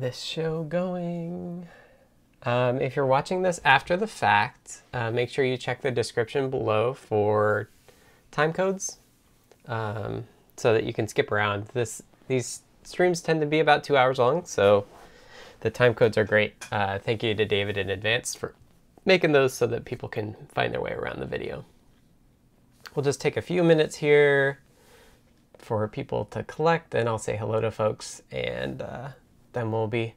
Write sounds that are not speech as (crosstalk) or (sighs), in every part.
this show going. Um, if you're watching this after the fact, uh, make sure you check the description below for time codes um, so that you can skip around. This These streams tend to be about two hours long, so the time codes are great. Uh, thank you to David in advance for making those so that people can find their way around the video. We'll just take a few minutes here for people to collect, and I'll say hello to folks, and uh, then we'll be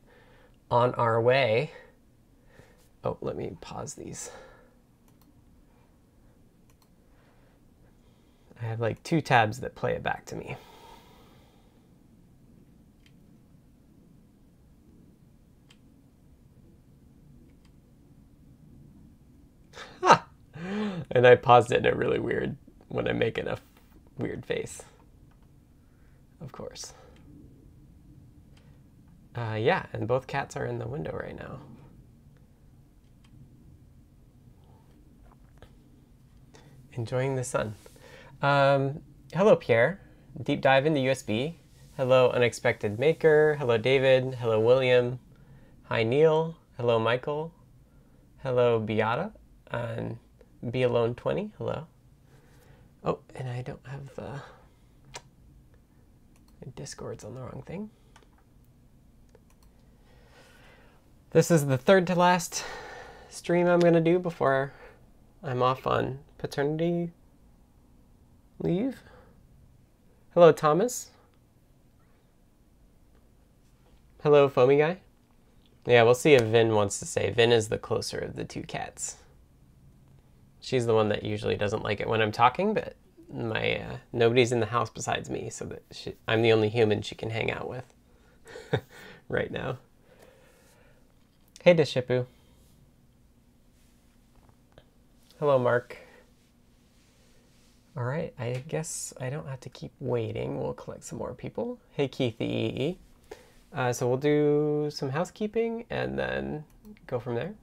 on our way. Oh, let me pause these. I have like two tabs that play it back to me. Ha! And I paused it in a really weird, when I'm making a weird face. Of course. Uh, yeah, and both cats are in the window right now. Enjoying the sun. Um, hello, Pierre. Deep dive into USB. Hello, Unexpected Maker. Hello, David. Hello, William. Hi, Neil. Hello, Michael. Hello, Beata. And Be Alone 20. Hello. Oh, and I don't have the Discord's on the wrong thing. This is the third to last stream I'm going to do before I'm off on paternity leave. Hello, Thomas. Hello, Foamy Guy. Yeah, we'll see if Vin wants to say. Vin is the closer of the two cats. She's the one that usually doesn't like it when I'm talking, but my uh, nobody's in the house besides me, so that she, I'm the only human she can hang out with (laughs) right now. Hey, Deshipu. Hello, Mark. All right, I guess I don't have to keep waiting. We'll collect some more people. Hey, Keith the EE. Uh, so we'll do some housekeeping and then go from there.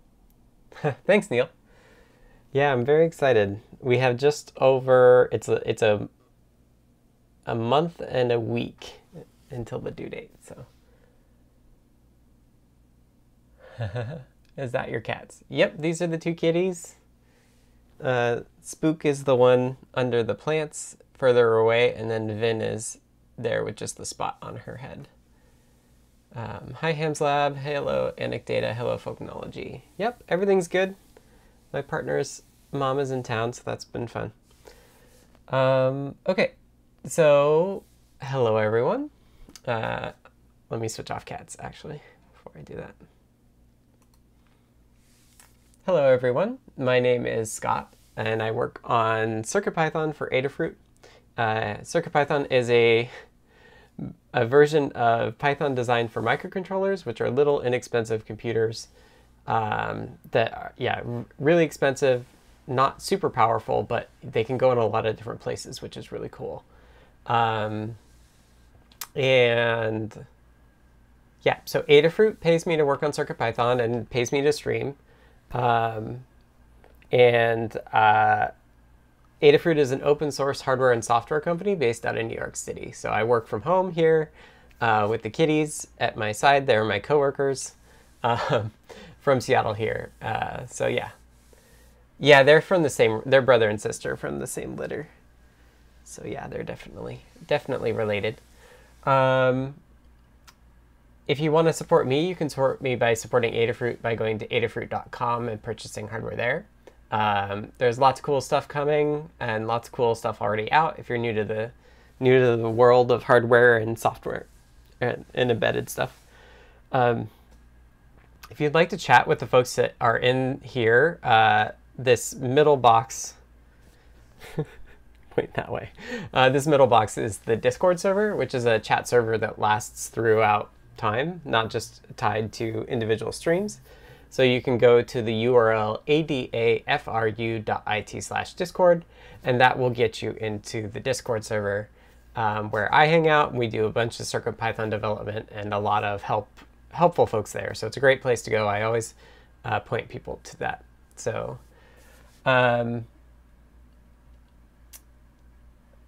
(laughs) Thanks, Neil. Yeah, I'm very excited. We have just over it's a it's a a month and a week until the due date. So (laughs) Is that your cats? Yep, these are the two kitties. Uh, Spook is the one under the plants further away, and then Vin is there with just the spot on her head. Um, hi, Hamslab. Hello, Anecdata. Hello, Folknology. Yep, everything's good. My partner's mom is in town, so that's been fun. Um, okay, so hello, everyone. Uh, let me switch off cats, actually, before I do that. Hello everyone, my name is Scott and I work on CircuitPython for Adafruit. Uh, CircuitPython is a, a version of Python designed for microcontrollers, which are little inexpensive computers um, that are, yeah, really expensive, not super powerful, but they can go in a lot of different places, which is really cool. Um, and yeah, so Adafruit pays me to work on CircuitPython and pays me to stream. Um, and uh, Adafruit is an open source hardware and software company based out of New York City. So I work from home here uh, with the kitties at my side. They're my coworkers um, (laughs) from Seattle here. Uh, so yeah, yeah, they're from the same. They're brother and sister from the same litter. So yeah, they're definitely definitely related. Um, if you want to support me, you can support me by supporting Adafruit by going to adafruit.com and purchasing hardware there. Um, there's lots of cool stuff coming and lots of cool stuff already out. If you're new to the new to the world of hardware and software and, and embedded stuff, um, if you'd like to chat with the folks that are in here, uh, this middle box. (laughs) point that way. Uh, this middle box is the Discord server, which is a chat server that lasts throughout time, not just tied to individual streams. So you can go to the URL adafru.it slash discord, and that will get you into the Discord server um, where I hang out. We do a bunch of CircuitPython development and a lot of help helpful folks there. So it's a great place to go. I always uh, point people to that. So um,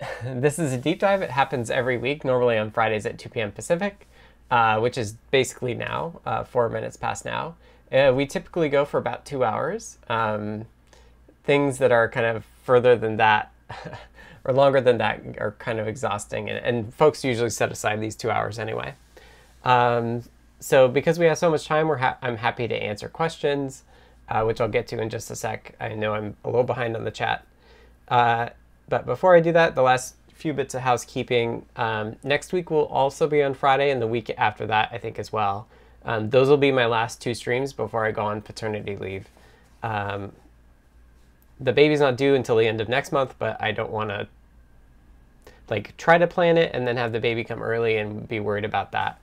(laughs) this is a deep dive. It happens every week, normally on Fridays at 2 p.m. Pacific. Uh, which is basically now, uh, four minutes past now. Uh, we typically go for about two hours. Um, things that are kind of further than that (laughs) or longer than that are kind of exhausting, and, and folks usually set aside these two hours anyway. Um, so because we have so much time, ha- I'm happy to answer questions, uh, which I'll get to in just a sec. I know I'm a little behind on the chat. Uh, but before I do that, the last few bits of housekeeping. Um, next week will also be on Friday, and the week after that, I think, as well. Um, those will be my last two streams before I go on paternity leave. Um, the baby's not due until the end of next month, but I don't want to like try to plan it and then have the baby come early and be worried about that.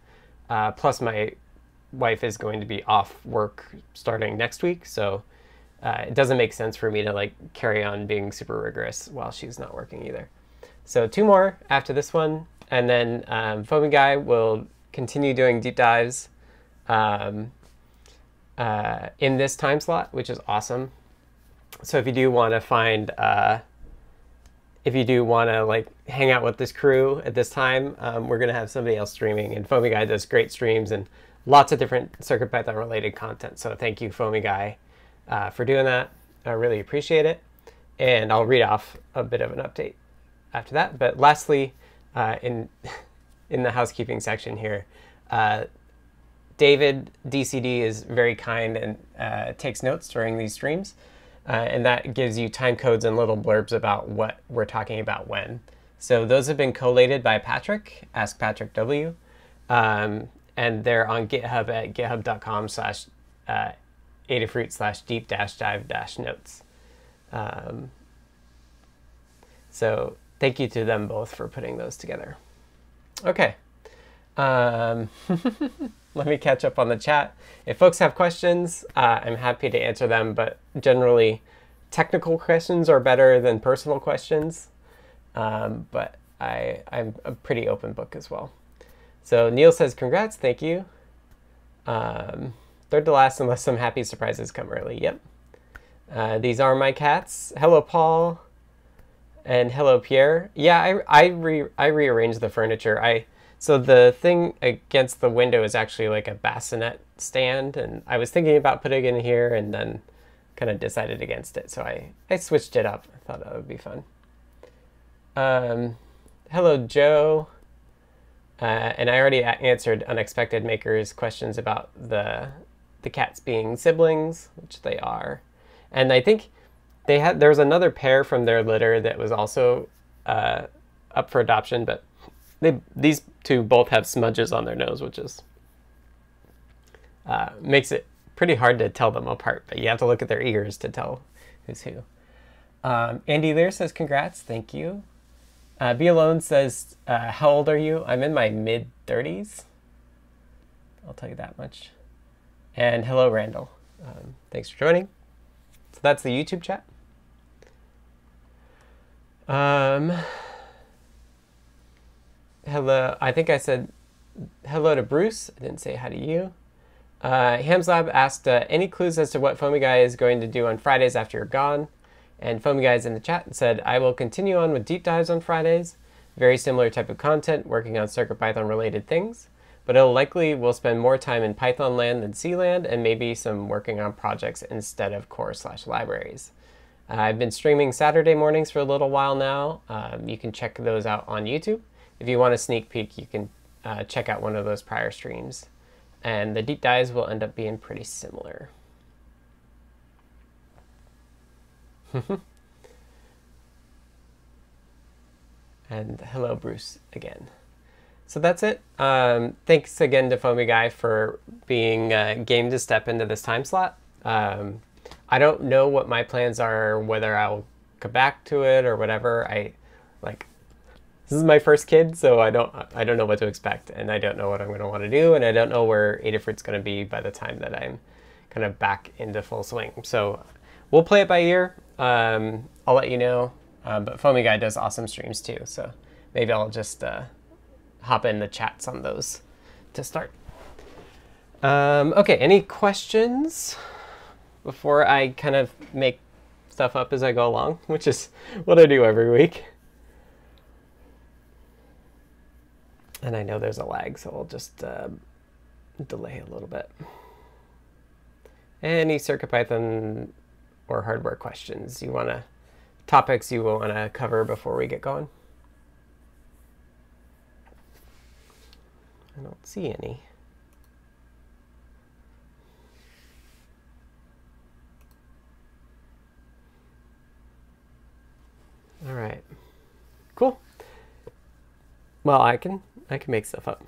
Uh, plus, my wife is going to be off work starting next week, so uh, it doesn't make sense for me to like carry on being super rigorous while she's not working either. So two more after this one, and then um, Foamy Guy will continue doing deep dives um, uh, in this time slot, which is awesome. So if you do want to find uh, if you do want to like hang out with this crew at this time um, we're to have somebody else streaming and foamy guy does great streams and lots of different circuitpython related content. So thank you foamy guy uh, for doing that. I really appreciate it and i'll read off a bit of an update after that but lastly uh, in (laughs) in the housekeeping section here uh, david dcd is very kind and uh, takes notes during these streams uh, and that gives you time codes and little blurbs about what we're talking about when. So those have been collated by Patrick, Ask Patrick W, um, and they're on GitHub at github.com slash uh, Adafruit slash deep dash dive dash notes. Um, so thank you to them both for putting those together. Okay. Um, (laughs) let me catch up on the chat. If folks have questions, uh, I'm happy to answer them, but generally, technical questions are better than personal questions. Um, but I, I'm a pretty open book as well. So Neil says, congrats, thank you. Um, third to last, unless some happy surprises come early. Yep. Uh, these are my cats. Hello, Paul. And hello, Pierre. Yeah, I, I, re I rearranged the furniture. I so the thing against the window is actually like a bassinet stand, and I was thinking about putting it in here and then kind of decided against it. So I, I switched it up. I thought that would be fun. Um, hello, Joe. Uh, and I already answered Unexpected Maker's questions about the the cats being siblings, which they are. And I think they had there was another pair from their litter that was also uh, up for adoption, but they these two both have smudges on their nose, which is uh, makes it pretty hard to tell them apart. But you have to look at their ears to tell who's who. Um, Andy Lear says, "Congrats, thank you." Uh, Be Alone says, uh, "How old are you?" I'm in my mid 30s. I'll tell you that much. And hello, Randall. Um, thanks for joining. So that's the YouTube chat. Um, hello. I think I said hello to Bruce. I didn't say hi to you. Uh, Hamslab asked uh, any clues as to what Foamy Guy is going to do on Fridays after you're gone. And Foamy Guy is in the chat said, I will continue on with deep dives on Fridays. Very similar type of content, working on CircuitPython related things. But it'll likely we'll spend more time in Python land than C land and maybe some working on projects instead of core slash libraries. Uh, I've been streaming Saturday mornings for a little while now. Um, you can check those out on YouTube if you want a sneak peek, you can uh, check out one of those prior streams. And the deep dives will end up being pretty similar. (laughs) and hello, Bruce, again. So that's it. Um, thanks again to Foamy Guy for being uh, game to step into this time slot. Um, I don't know what my plans are, whether I'll come back to it or whatever. I like this is my first kid, so I don't I don't know what to expect, and I don't know what I'm going to want to do, and I don't know where Adafruit's going to be by the time that I'm kind of back into full swing. So we'll play it by ear. Um, I'll let you know. Uh, but Foamy Guy does awesome streams too, so maybe I'll just uh, hop in the chats on those to start. Um, okay, any questions before I kind of make stuff up as I go along, (laughs) which is what I do every week. And I know there's a lag, so I'll just uh, delay a little bit. Any CircuitPython or hardware questions you want to, topics you want to cover before we get going? I don't see any. All right. Cool. Well, I can I can make stuff up.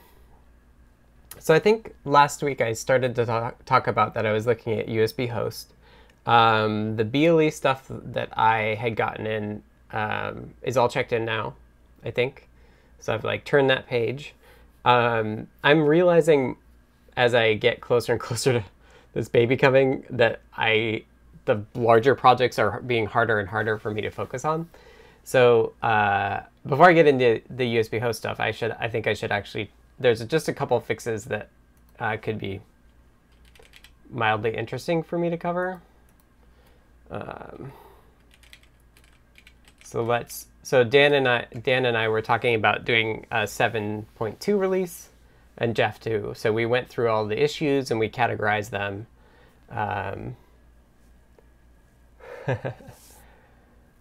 So I think last week I started to talk, talk about that I was looking at USB host. Um, the BLE stuff that I had gotten in um, is all checked in now, I think. So I've like turned that page. Um, I'm realizing as I get closer and (laughs) closer to this baby coming that I the larger projects are being harder and harder for me to focus on. So uh, before I get into the USB host stuff, I should I think I should actually there's just a couple fixes that uh, could be mildly interesting for me to cover. Um, so let's so Dan and I Dan and I were talking about doing a 7.2 release and Jeff too. So we went through all the issues and we categorized them. Um, (laughs)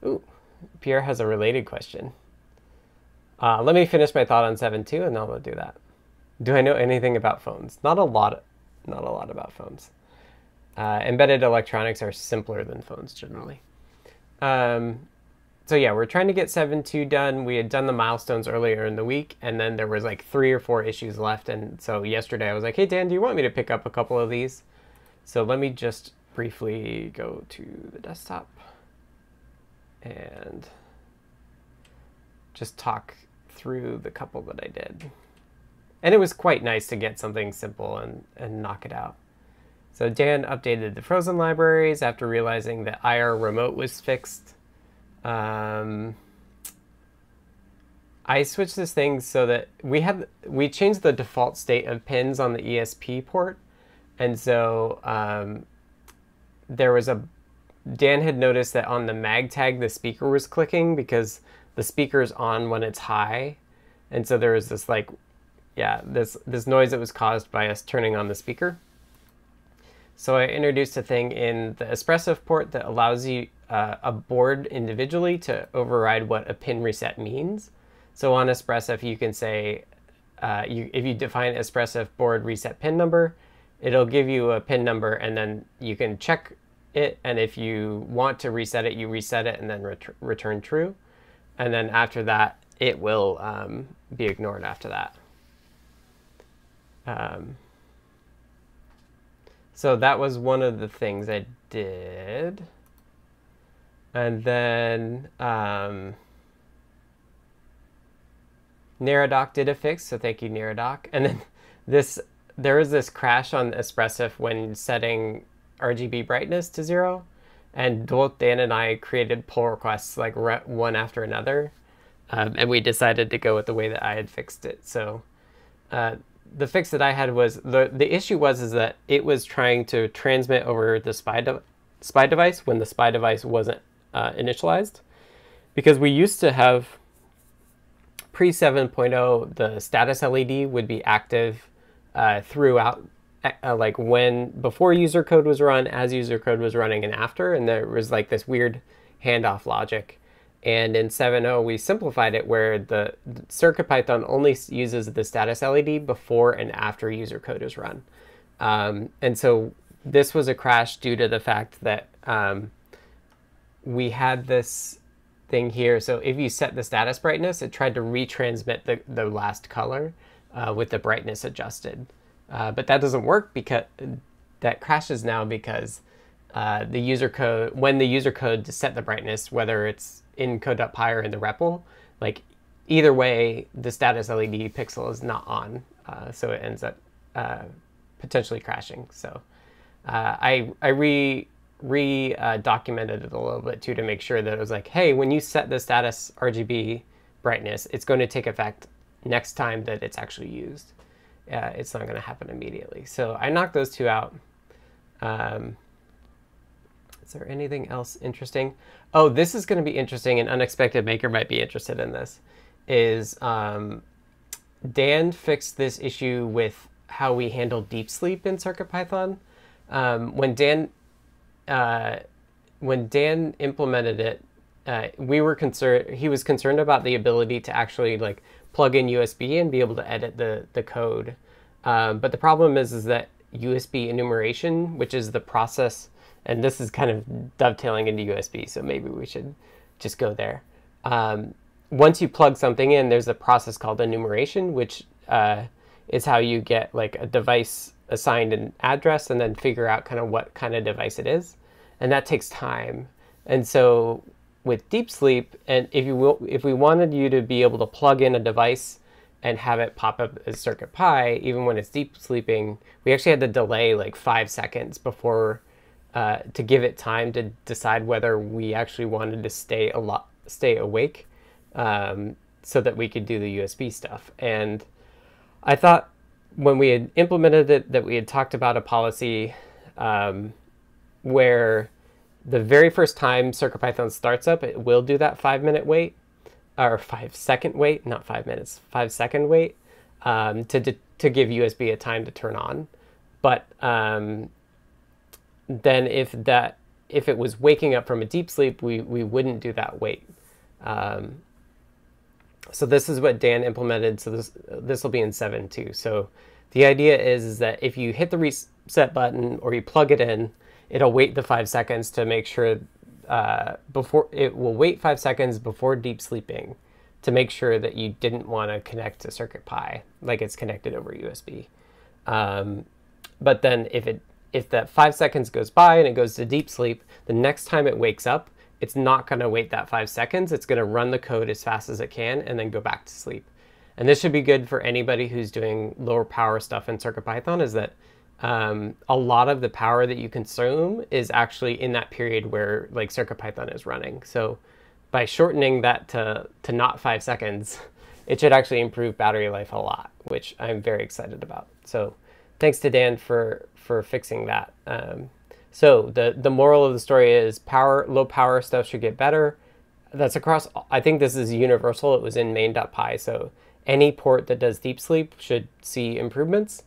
ooh, Pierre has a related question. Uh, let me finish my thought on 7.2 and then I'll do that. Do I know anything about phones? Not a lot, not a lot about phones. Uh, embedded electronics are simpler than phones generally. Um, so yeah, we're trying to get 7.2 done. We had done the milestones earlier in the week, and then there was like three or four issues left. And so yesterday I was like, hey, Dan, do you want me to pick up a couple of these? So let me just briefly go to the desktop and just talk through the couple that I did. And it was quite nice to get something simple and, and knock it out. So Dan updated the frozen libraries after realizing that IR remote was fixed. Um, I switched this thing so that we had we changed the default state of pins on the ESP port, and so um, there was a Dan had noticed that on the MagTag the speaker was clicking because the speaker's on when it's high, and so there was this like, yeah, this this noise that was caused by us turning on the speaker. So I introduced a thing in the Espressif port that allows you uh, a board individually to override what a pin reset means. So on Espressif, you can say, uh, you, if you define Espressif board reset pin number, it'll give you a pin number and then you can check it. And if you want to reset it, you reset it and then ret return true. And then after that, it will um, be ignored after that. Um, so that was one of the things I did. And then um, did a fix, so thank you, Neradoc. And then (laughs) this, there was this crash on Espressif when setting RGB brightness to zero. And both Dan and I created pull requests like one after another. Um, and we decided to go with the way that I had fixed it. So uh, the fix that I had was the the issue was is that it was trying to transmit over the SPI, de SPI device when the SPI device wasn't uh, initialized, because we used to have pre 7.0 the status LED would be active uh, throughout. Uh, like when before user code was run, as user code was running, and after, and there was like this weird handoff logic and in 7.0, we simplified it where the, CircuitPython only uses the status LED before and after user code is run. Um, and so this was a crash due to the fact that um, we had this thing here. So if you set the status brightness, it tried to retransmit the, the last color uh, with the brightness adjusted. Uh, but that doesn't work because that crashes now because uh, the user code, when the user code to set the brightness, whether it's in code.py or in the REPL, like either way, the status LED pixel is not on, uh, so it ends up uh, potentially crashing. So uh, I I re re documented it a little bit too to make sure that it was like, hey, when you set the status RGB brightness, it's going to take effect next time that it's actually used. Uh, it's not going to happen immediately. So I knocked those two out. Um, is there anything else interesting? Oh, this is going to be interesting. An unexpected maker might be interested in this. Is um, Dan fixed this issue with how we handle deep sleep in CircuitPython. Um, when Dan uh, when Dan implemented it, uh, we were concerned. He was concerned about the ability to actually like plug in USB and be able to edit the the code. Um, but the problem is is that USB enumeration, which is the process, and this is kind of dovetailing into USB, so maybe we should just go there. Um, once you plug something in, there's a process called enumeration, which uh, is how you get like a device assigned an address and then figure out kind of what kind of device it is, and that takes time. And so with deep sleep, and if you will, if we wanted you to be able to plug in a device and have it pop up as CircuitPy, even when it's deep sleeping, we actually had to delay like five seconds before uh, to give it time to decide whether we actually wanted to stay a lot stay awake um, so that we could do the USB stuff. And I thought when we had implemented it that we had talked about a policy um, where the very first time CircuitPython starts up, it will do that five minute wait or five second wait, not five minutes, five second wait um, to, to give USB a time to turn on. But um, then if that if it was waking up from a deep sleep, we, we wouldn't do that wait. Um, so this is what Dan implemented. So this this will be in 7.2. So the idea is, is that if you hit the reset button or you plug it in, it'll wait the five seconds to make sure uh, before it will wait five seconds before deep sleeping to make sure that you didn't want to connect to CircuitPy like it's connected over USB. Um, but then if it if that five seconds goes by and it goes to deep sleep, the next time it wakes up, it's not going to wait that five seconds. It's going to run the code as fast as it can and then go back to sleep. And this should be good for anybody who's doing lower power stuff in CircuitPython. is that um, a lot of the power that you consume is actually in that period where like CircuitPython is running. So by shortening that to, to not five seconds, it should actually improve battery life a lot, which I'm very excited about. So thanks to Dan for, for fixing that. Um, so the the moral of the story is power low power stuff should get better. That's across. I think this is universal. It was in main.py. So any port that does deep sleep should see improvements.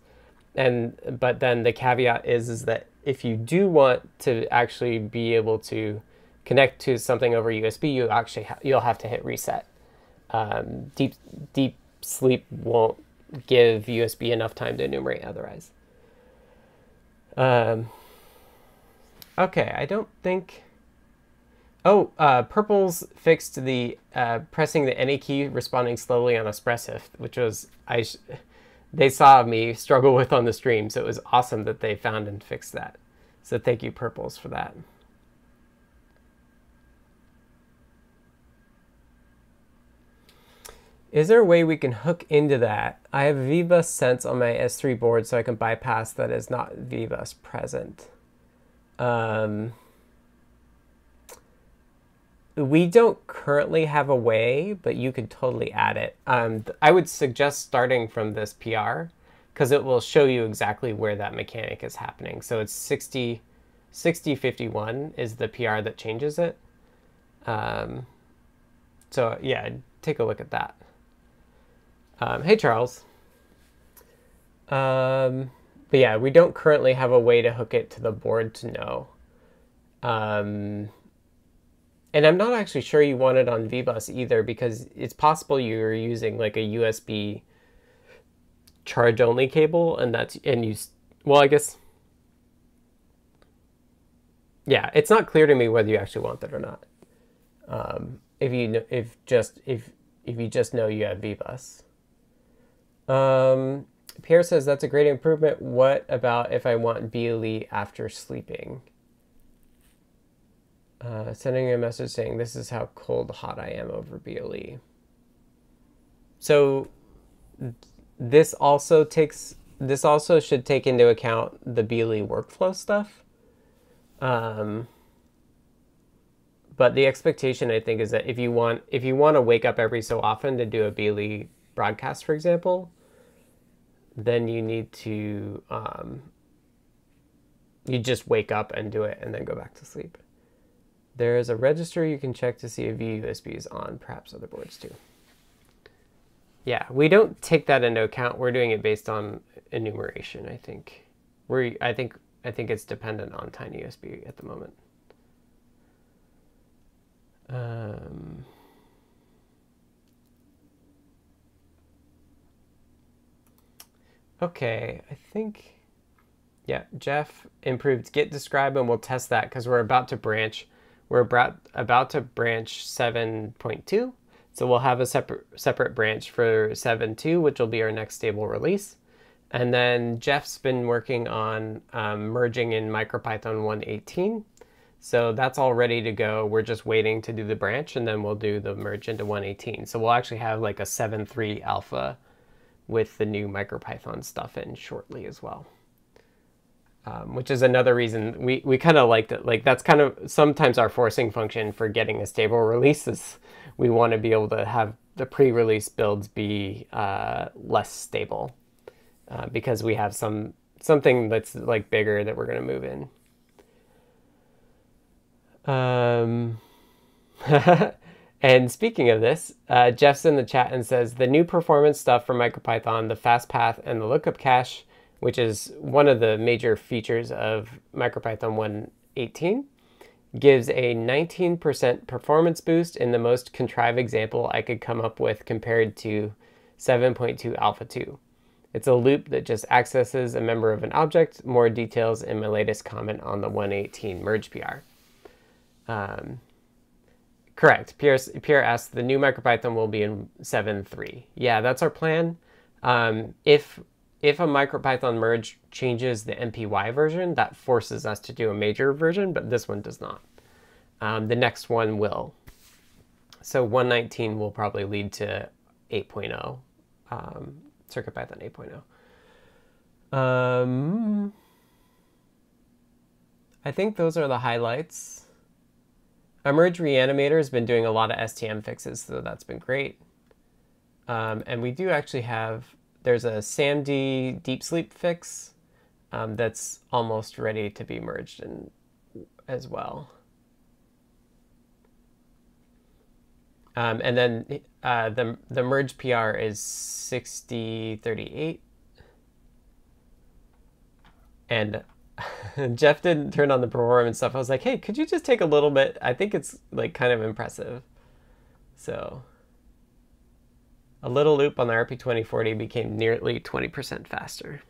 And but then the caveat is is that if you do want to actually be able to connect to something over USB, you actually ha you'll have to hit reset. Um, deep deep sleep won't give USB enough time to enumerate otherwise. Um, Okay, I don't think... Oh, uh, Purple's fixed the uh, pressing the any key responding slowly on Espressif, which was I they saw me struggle with on the stream, so it was awesome that they found and fixed that. So thank you, Purples, for that. Is there a way we can hook into that? I have VBus Sense on my S3 board, so I can bypass that is not VBus present. Um, we don't currently have a way, but you could totally add it. Um, I would suggest starting from this PR because it will show you exactly where that mechanic is happening. So it's 60, 6051 is the PR that changes it. Um, so yeah, take a look at that. Um, hey, Charles. Um, but yeah, we don't currently have a way to hook it to the board to know. Um, and I'm not actually sure you want it on VBus either because it's possible you're using like a USB charge only cable and that's and you well I guess yeah it's not clear to me whether you actually want that or not um, if you if just if if you just know you have VBus um, Pierre says that's a great improvement. What about if I want BLE after sleeping? Uh, sending a message saying this is how cold hot I am over BLE. So this also takes this also should take into account the BLE workflow stuff. Um, but the expectation I think is that if you want if you want to wake up every so often to do a BLE broadcast, for example, then you need to um, you just wake up and do it and then go back to sleep. There is a register you can check to see if VUSB is on, perhaps other boards too. Yeah, we don't take that into account. We're doing it based on enumeration, I think. We I think I think it's dependent on TinyUSB at the moment. Um, okay, I think, yeah, Jeff improved git describe and we'll test that because we're about to branch. We're about, about to branch 7.2. So we'll have a separate, separate branch for 7.2, which will be our next stable release. And then Jeff's been working on um, merging in MicroPython 1.18. So that's all ready to go. We're just waiting to do the branch and then we'll do the merge into 118. So we'll actually have like a 7.3 alpha with the new MicroPython stuff in shortly as well. Um, which is another reason we, we kind of like that. Like that's kind of sometimes our forcing function for getting a stable release is we want to be able to have the pre-release builds be uh, less stable uh, because we have some something that's like bigger that we're going to move in. Um, (laughs) and speaking of this, uh, Jeff's in the chat and says the new performance stuff for MicroPython, the fast path and the lookup cache, which is one of the major features of MicroPython 118, gives a 19% performance boost in the most contrived example I could come up with compared to 7.2 Alpha 2. It's a loop that just accesses a member of an object. More details in my latest comment on the 118 merge PR. Um, correct. Pierre, Pierre the new MicroPython will be in 7.3. Yeah, that's our plan. Um, if if a MicroPython merge changes the MPY version, that forces us to do a major version, but this one does not. Um, the next one will. So 119 will probably lead to 8.0, um, CircuitPython 8.0. Um, I think those are the highlights. Emerge Reanimator has been doing a lot of STM fixes, so that's been great. Um, and we do actually have, there's a SAMD deep sleep fix um, that's almost ready to be merged in as well. Um, and then uh, the, the merge PR is 6038. And (laughs) Jeff didn't turn on the performance stuff. I was like, hey, could you just take a little bit? I think it's like kind of impressive. So a little loop on the RP2040 became nearly 20% faster.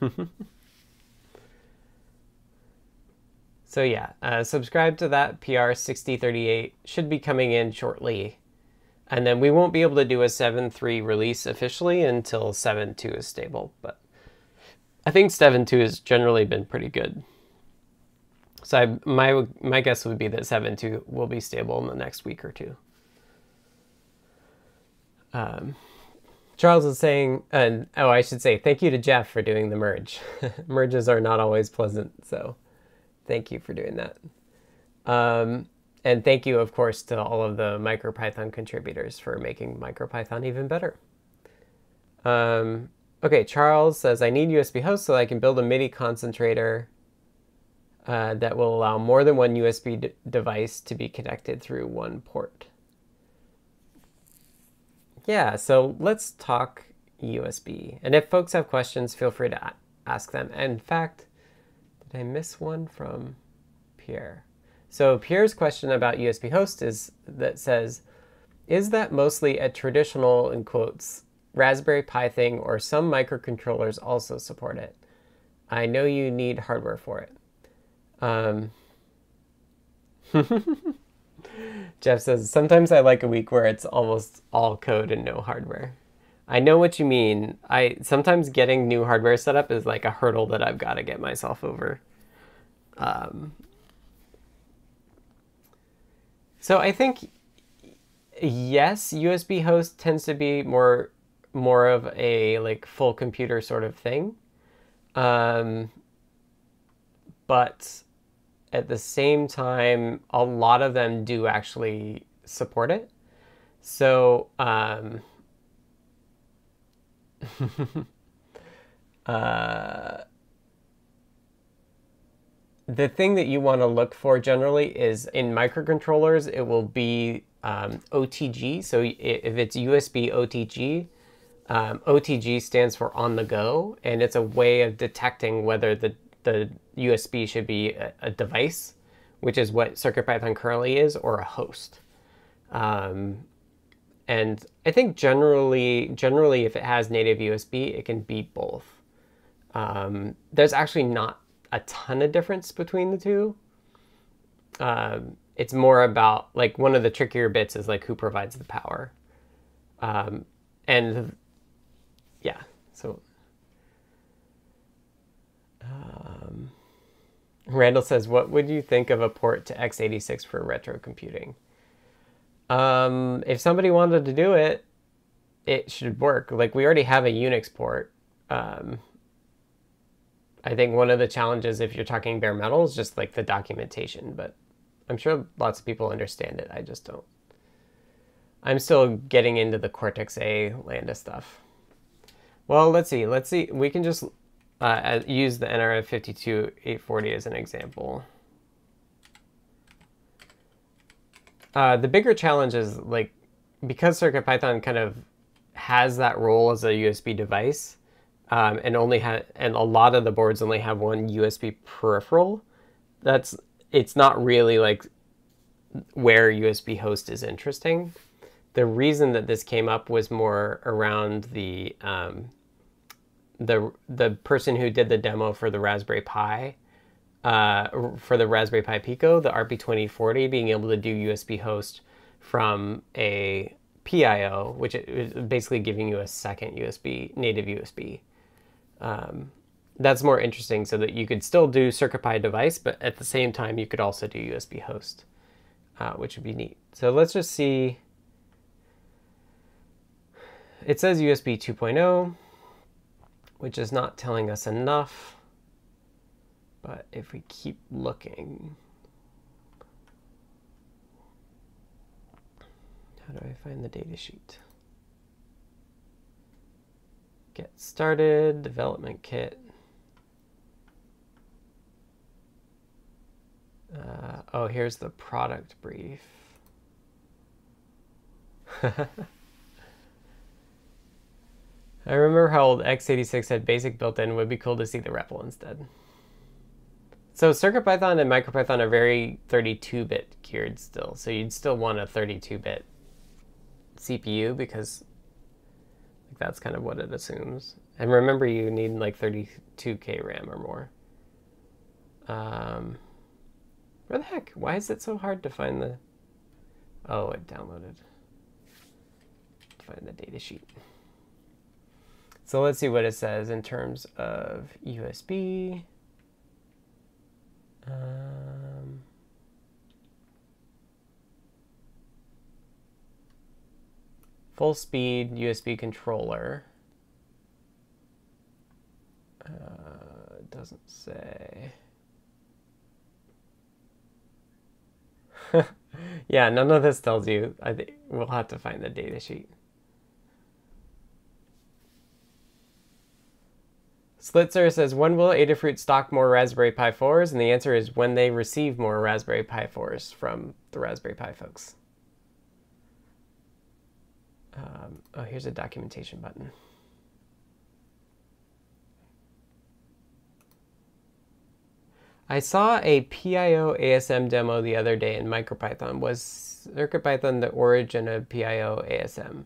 (laughs) so yeah, uh, subscribe to that PR 6038 should be coming in shortly. And then we won't be able to do a 7.3 release officially until 7.2 is stable, but I think 7.2 has generally been pretty good. So I, my my guess would be that 7.2 will be stable in the next week or two. Um, Charles is saying, and oh, I should say thank you to Jeff for doing the merge. (laughs) Merges are not always pleasant, so thank you for doing that. Um, and thank you, of course, to all of the MicroPython contributors for making MicroPython even better. Um, Okay, Charles says, I need USB host so I can build a MIDI concentrator uh, that will allow more than one USB device to be connected through one port. Yeah, so let's talk USB. And if folks have questions, feel free to ask them. In fact, did I miss one from Pierre? So Pierre's question about USB host is that says, is that mostly a traditional, in quotes, Raspberry Pi thing or some microcontrollers also support it. I know you need hardware for it. Um, (laughs) Jeff says, sometimes I like a week where it's almost all code and no hardware. I know what you mean. I sometimes getting new hardware set up is like a hurdle that I've got to get myself over. Um, so I think yes, USB host tends to be more more of a like full computer sort of thing. Um, but at the same time, a lot of them do actually support it. So, um, (laughs) uh, the thing that you want to look for generally is in microcontrollers, it will be um, OTG. So if it's USB OTG, um, OTG stands for on the go, and it's a way of detecting whether the, the USB should be a, a device, which is what CircuitPython currently is, or a host. Um, and I think generally, generally, if it has native USB, it can be both. Um, there's actually not a ton of difference between the two. Um, it's more about like one of the trickier bits is like who provides the power. Um, and yeah, so um, Randall says, "What would you think of a port to x86 for retro computing?" Um, if somebody wanted to do it, it should work. Like we already have a Unix port. Um, I think one of the challenges, if you're talking bare metal, is just like the documentation. But I'm sure lots of people understand it. I just don't. I'm still getting into the Cortex A Lambda stuff. Well, let's see. Let's see. We can just uh, use the NRF 52840 as an example. Uh, the bigger challenge is like because CircuitPython kind of has that role as a USB device, um, and only and a lot of the boards only have one USB peripheral. That's it's not really like where USB host is interesting. The reason that this came up was more around the um, the the person who did the demo for the Raspberry Pi, uh, for the Raspberry Pi Pico, the RP2040, being able to do USB host from a PIO, which is basically giving you a second USB, native USB. Um, that's more interesting so that you could still do CircuitPy device, but at the same time, you could also do USB host, uh, which would be neat. So let's just see. It says USB 2.0 which is not telling us enough. But if we keep looking, how do I find the data sheet? Get started, development kit. Uh, oh, here's the product brief. (laughs) I remember how old x86 had BASIC built in. Would be cool to see the REPL instead. So CircuitPython and MicroPython are very 32-bit geared still. So you'd still want a 32-bit CPU because like, that's kind of what it assumes. And remember, you need like 32k RAM or more. Um, where the heck? Why is it so hard to find the... Oh, it downloaded. Find the data sheet. So let's see what it says in terms of USB. Um, full speed USB controller. Uh, doesn't say. (laughs) yeah, none of this tells you. I think we'll have to find the data Slitzer says, when will Adafruit stock more Raspberry Pi 4s? And the answer is when they receive more Raspberry Pi 4s from the Raspberry Pi folks. Um, oh, here's a documentation button. I saw a PIO ASM demo the other day in MicroPython. Was CircuitPython the origin of PIO ASM?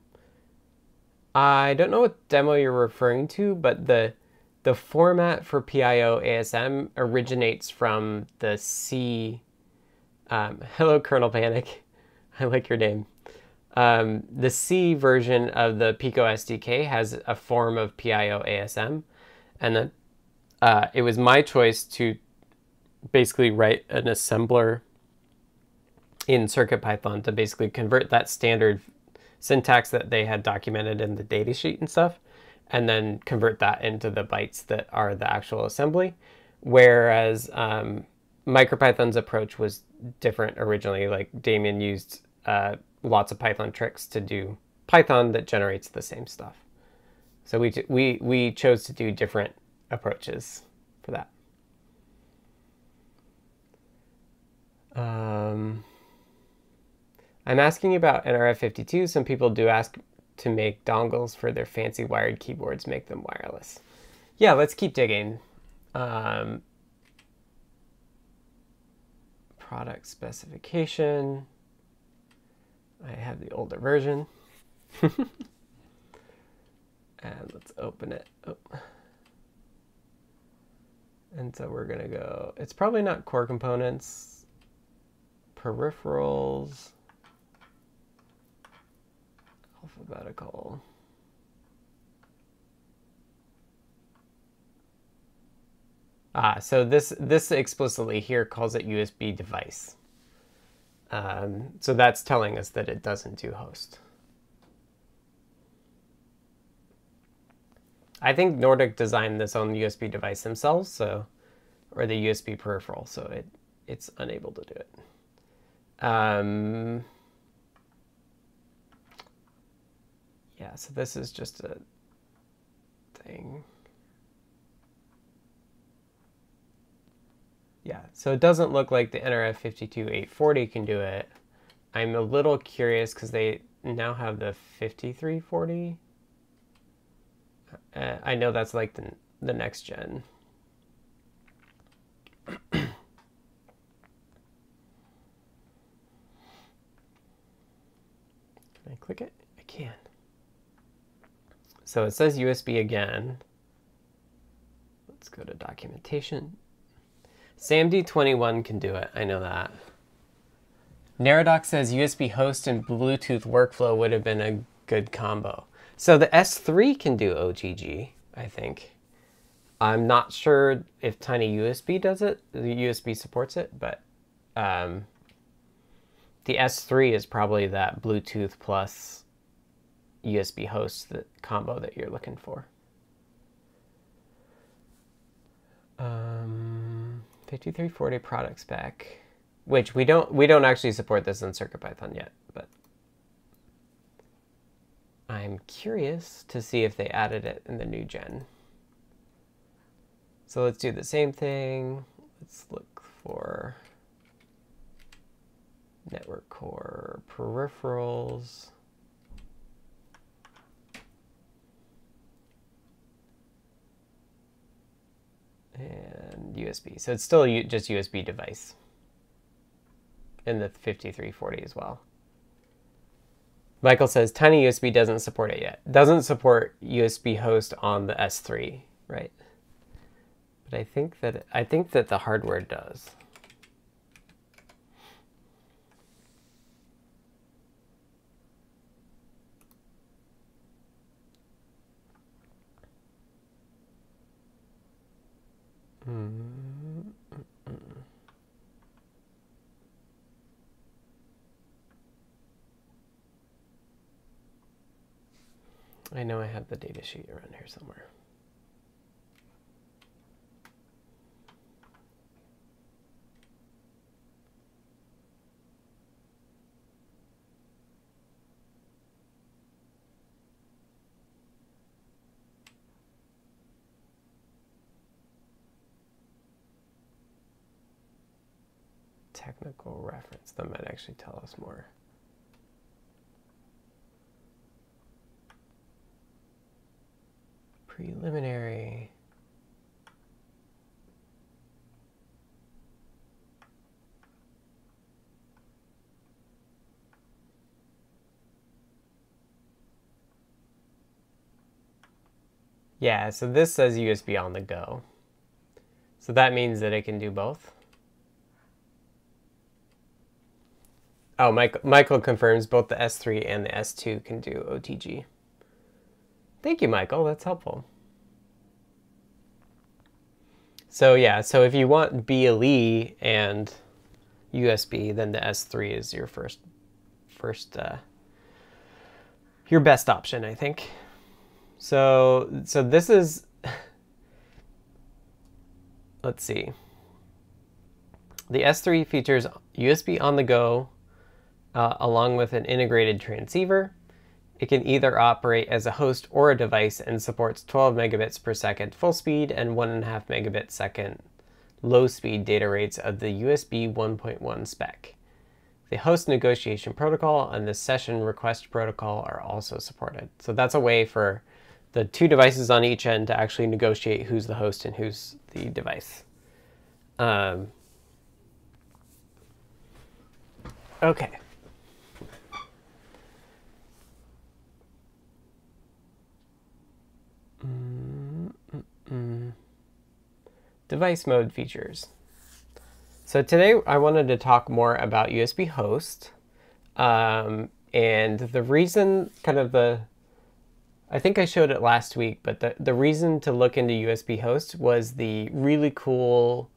I don't know what demo you're referring to, but the the format for PIO ASM originates from the C. Um, hello, Kernel Panic. (laughs) I like your name. Um, the C version of the Pico SDK has a form of PIO ASM, and then uh, it was my choice to basically write an assembler in CircuitPython to basically convert that standard syntax that they had documented in the datasheet and stuff and then convert that into the bytes that are the actual assembly. Whereas um, MicroPython's approach was different originally. Like Damien used uh, lots of Python tricks to do Python that generates the same stuff. So we, we, we chose to do different approaches for that. Um, I'm asking about NRF52. Some people do ask to make dongles for their fancy wired keyboards, make them wireless. Yeah, let's keep digging. Um, product specification. I have the older version. (laughs) and let's open it. Oh. And so we're gonna go, it's probably not core components, peripherals, alphabetical. Ah, so this this explicitly here calls it USB device. Um, so that's telling us that it doesn't do host. I think Nordic designed this own USB device themselves, so or the USB peripheral, so it it's unable to do it. Um, yeah, so this is just a thing. Yeah, so it doesn't look like the NRF 52840 can do it. I'm a little curious because they now have the 5340. Uh, I know that's like the, the next gen. (coughs) can I click it? I can. So it says USB again. Let's go to documentation. SAMD21 can do it, I know that. Neradoc says USB host and Bluetooth workflow would have been a good combo. So the S3 can do OTG, I think. I'm not sure if Tiny USB does it, the USB supports it, but um, the S3 is probably that Bluetooth plus USB host that combo that you're looking for. Um, 5340 product spec, which we don't we don't actually support this in CircuitPython yet, but I'm curious to see if they added it in the new gen. So let's do the same thing. Let's look for network core peripherals. And USB. So it's still just USB device in the 5340 as well. Michael says Tiny USB doesn't support it yet. Doesn't support USB host on the S3, right? But I think that I think that the hardware does. I know I have the data sheet around here somewhere. Technical reference that might actually tell us more. Preliminary. Yeah, so this says USB on the go. So that means that it can do both. Oh, Michael, Michael confirms both the S3 and the S2 can do OTG. Thank you, Michael. That's helpful. So yeah, so if you want BLE and USB, then the S3 is your first, first, uh, your best option, I think. So, so this is, (laughs) let's see. The S3 features USB on the go, uh, along with an integrated transceiver. It can either operate as a host or a device and supports 12 megabits per second full speed and 1.5 megabit second low speed data rates of the USB 1.1 spec. the host negotiation protocol and the session request protocol are also supported. So that's a way for the two devices on each end to actually negotiate who's the host and who's the device. Um, okay. Device mode features. So today I wanted to talk more about USB host. Um, and the reason, kind of the, I think I showed it last week, but the, the reason to look into USB host was the really cool,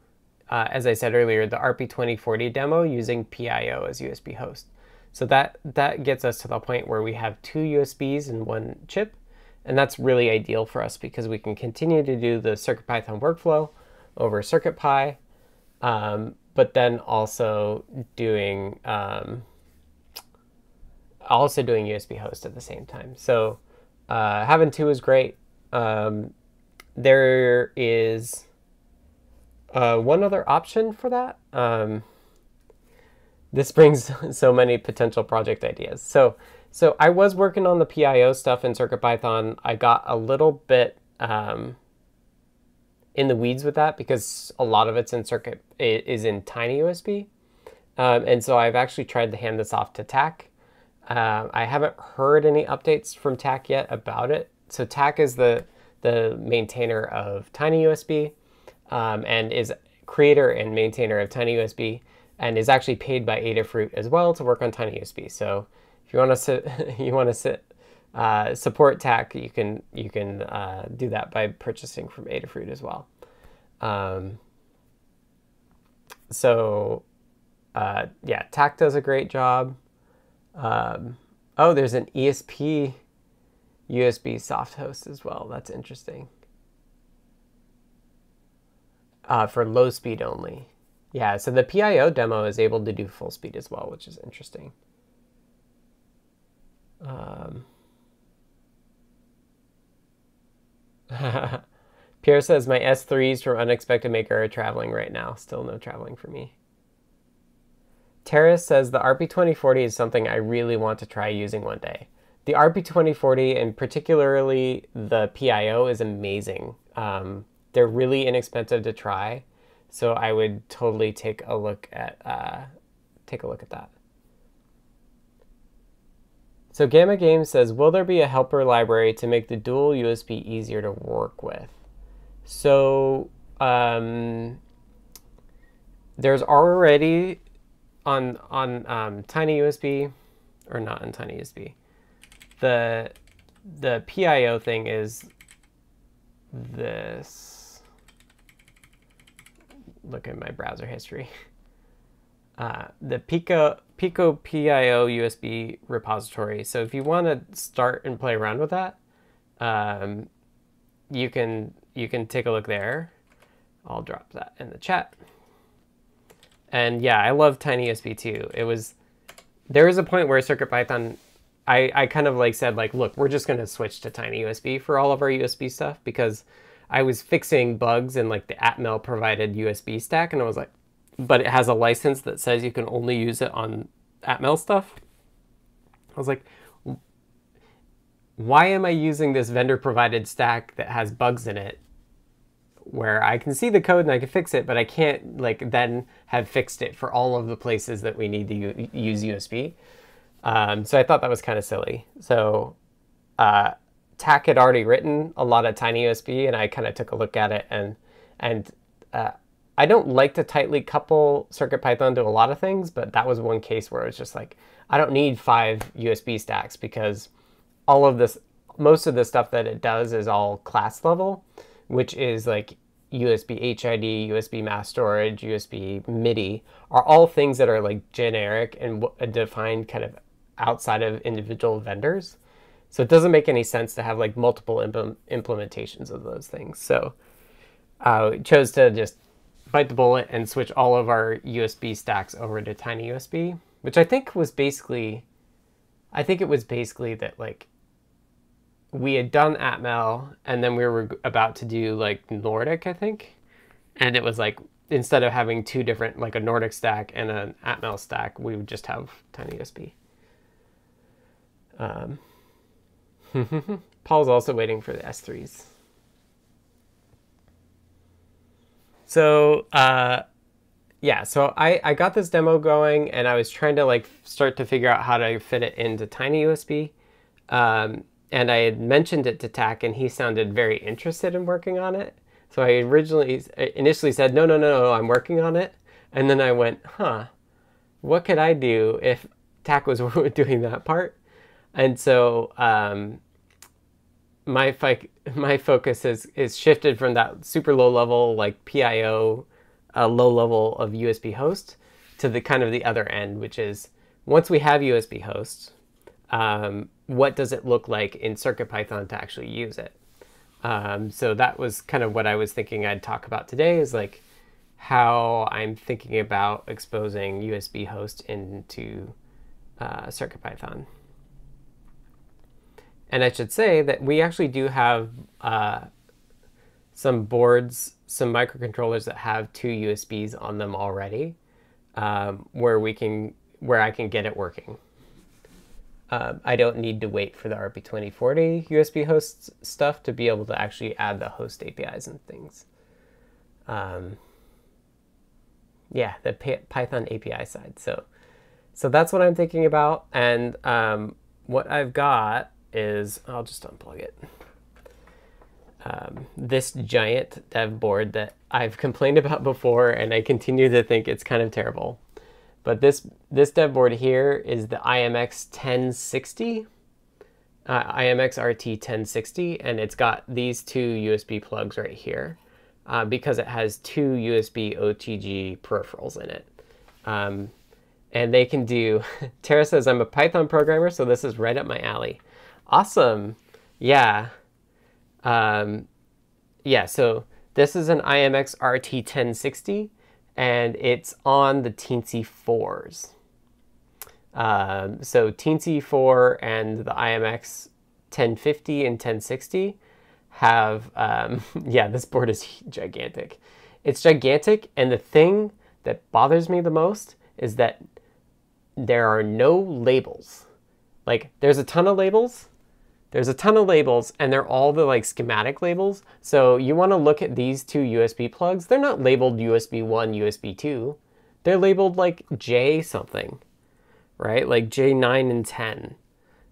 uh, as I said earlier, the RP2040 demo using PIO as USB host. So that, that gets us to the point where we have two USBs and one chip. And that's really ideal for us because we can continue to do the CircuitPython workflow over CircuitPy, um, but then also doing um, also doing USB host at the same time. So uh, having two is great. Um, there is uh, one other option for that. Um, this (laughs) brings so many potential project ideas. So so I was working on the PIO stuff in CircuitPython. I got a little bit um, in the weeds with that because a lot of it's in circuit is in tiny USB. Um, and so I've actually tried to hand this off to TAC. Uh, I haven't heard any updates from TAC yet about it. So TAC is the, the maintainer of tiny USB um, and is creator and maintainer of tiny USB and is actually paid by Adafruit as well to work on tiny USB. So you want to (laughs) you want to uh, support TAC, you can you can uh, do that by purchasing from Adafruit as well. Um, so uh, yeah, TAC does a great job. Um, oh, there's an ESP USB soft host as well. That's interesting. Uh, for low speed only. Yeah, so the PIO demo is able to do full speed as well, which is interesting. Um, (laughs) Pierre says, my S3s from Unexpected Maker are traveling right now. Still no traveling for me. Terrace says, the RP2040 is something I really want to try using one day. The RP2040 and particularly the PIO is amazing. Um, they're really inexpensive to try, so I would totally take a look at uh, take a look at that. So Gamma Games says, will there be a helper library to make the dual USB easier to work with? So um, there's already on on um, Tiny USB, or not on Tiny USB. The the PIO thing is this. Look at my browser history. Uh, the Pico Pico PIO USB repository. So if you want to start and play around with that, um, you can you can take a look there. I'll drop that in the chat. And yeah, I love TinyUSB too. It was there was a point where CircuitPython I, I kind of like said like, look, we're just gonna switch to TinyUSB for all of our USB stuff because I was fixing bugs in like the Atmel provided USB stack and I was like, but it has a license that says you can only use it on Atmel stuff. I was like, why am I using this vendor provided stack that has bugs in it where I can see the code and I can fix it, but I can't like then have fixed it for all of the places that we need to use USB. Um, so I thought that was kind of silly. So uh, TAC had already written a lot of tiny USB, and I kind of took a look at it and and uh, I don't like to tightly couple CircuitPython to a lot of things, but that was one case where it's just like, I don't need five USB stacks because all of this, most of the stuff that it does is all class level, which is like USB HID, USB mass storage, USB MIDI are all things that are like generic and defined kind of outside of individual vendors. So it doesn't make any sense to have like multiple impl implementations of those things. So uh, I chose to just bite the bullet and switch all of our USB stacks over to tiny USB, which I think was basically, I think it was basically that like we had done Atmel and then we were about to do like Nordic, I think. And it was like, instead of having two different, like a Nordic stack and an Atmel stack, we would just have Tiny USB. Um, (laughs) Paul's also waiting for the S3s. So, uh, yeah, so I, I got this demo going and I was trying to like start to figure out how to fit it into Tiny USB. Um, and I had mentioned it to Tak and he sounded very interested in working on it. So I originally initially said, no, no, no, no, I'm working on it. And then I went, huh, what could I do if Tak was (laughs) doing that part? And so um, my fi- my focus is is shifted from that super low level like PIO, uh, low level of USB host, to the kind of the other end, which is once we have USB host, um, what does it look like in CircuitPython to actually use it? Um, so that was kind of what I was thinking I'd talk about today is like how I'm thinking about exposing USB host into uh, CircuitPython. And I should say that we actually do have uh, some boards, some microcontrollers that have two USBs on them already, um, where we can, where I can get it working. Um, I don't need to wait for the RP2040 USB host stuff to be able to actually add the host APIs and things. Um, yeah, the Python API side. So, so that's what I'm thinking about. And um, what I've got is, I'll just unplug it. Um, this giant dev board that I've (laughs) complained about before, and I continue to think it's kind of terrible. But this, this dev board here is the IMX 1060, uh, IMX RT 1060, and it's got these two USB plugs right here uh, because it has two USB OTG peripherals in it. Um, and they can do, (laughs) Tara says, I'm a Python programmer, so this is right up my alley. Awesome. Yeah. Um, yeah, so this is an IMX RT 1060 and it's on the Teensy 4s. Um, so Teensy 4 and the IMX 1050 and 1060 have, um, (laughs) yeah, this board is gigantic. It's gigantic, and the thing that bothers me the most is that there are no labels. Like, there's a ton of labels, there's a ton of labels and they're all the like schematic labels. So you want to look at these two USB plugs. They're not labeled USB 1, USB 2. They're labeled like J something, right? Like J9 and 10.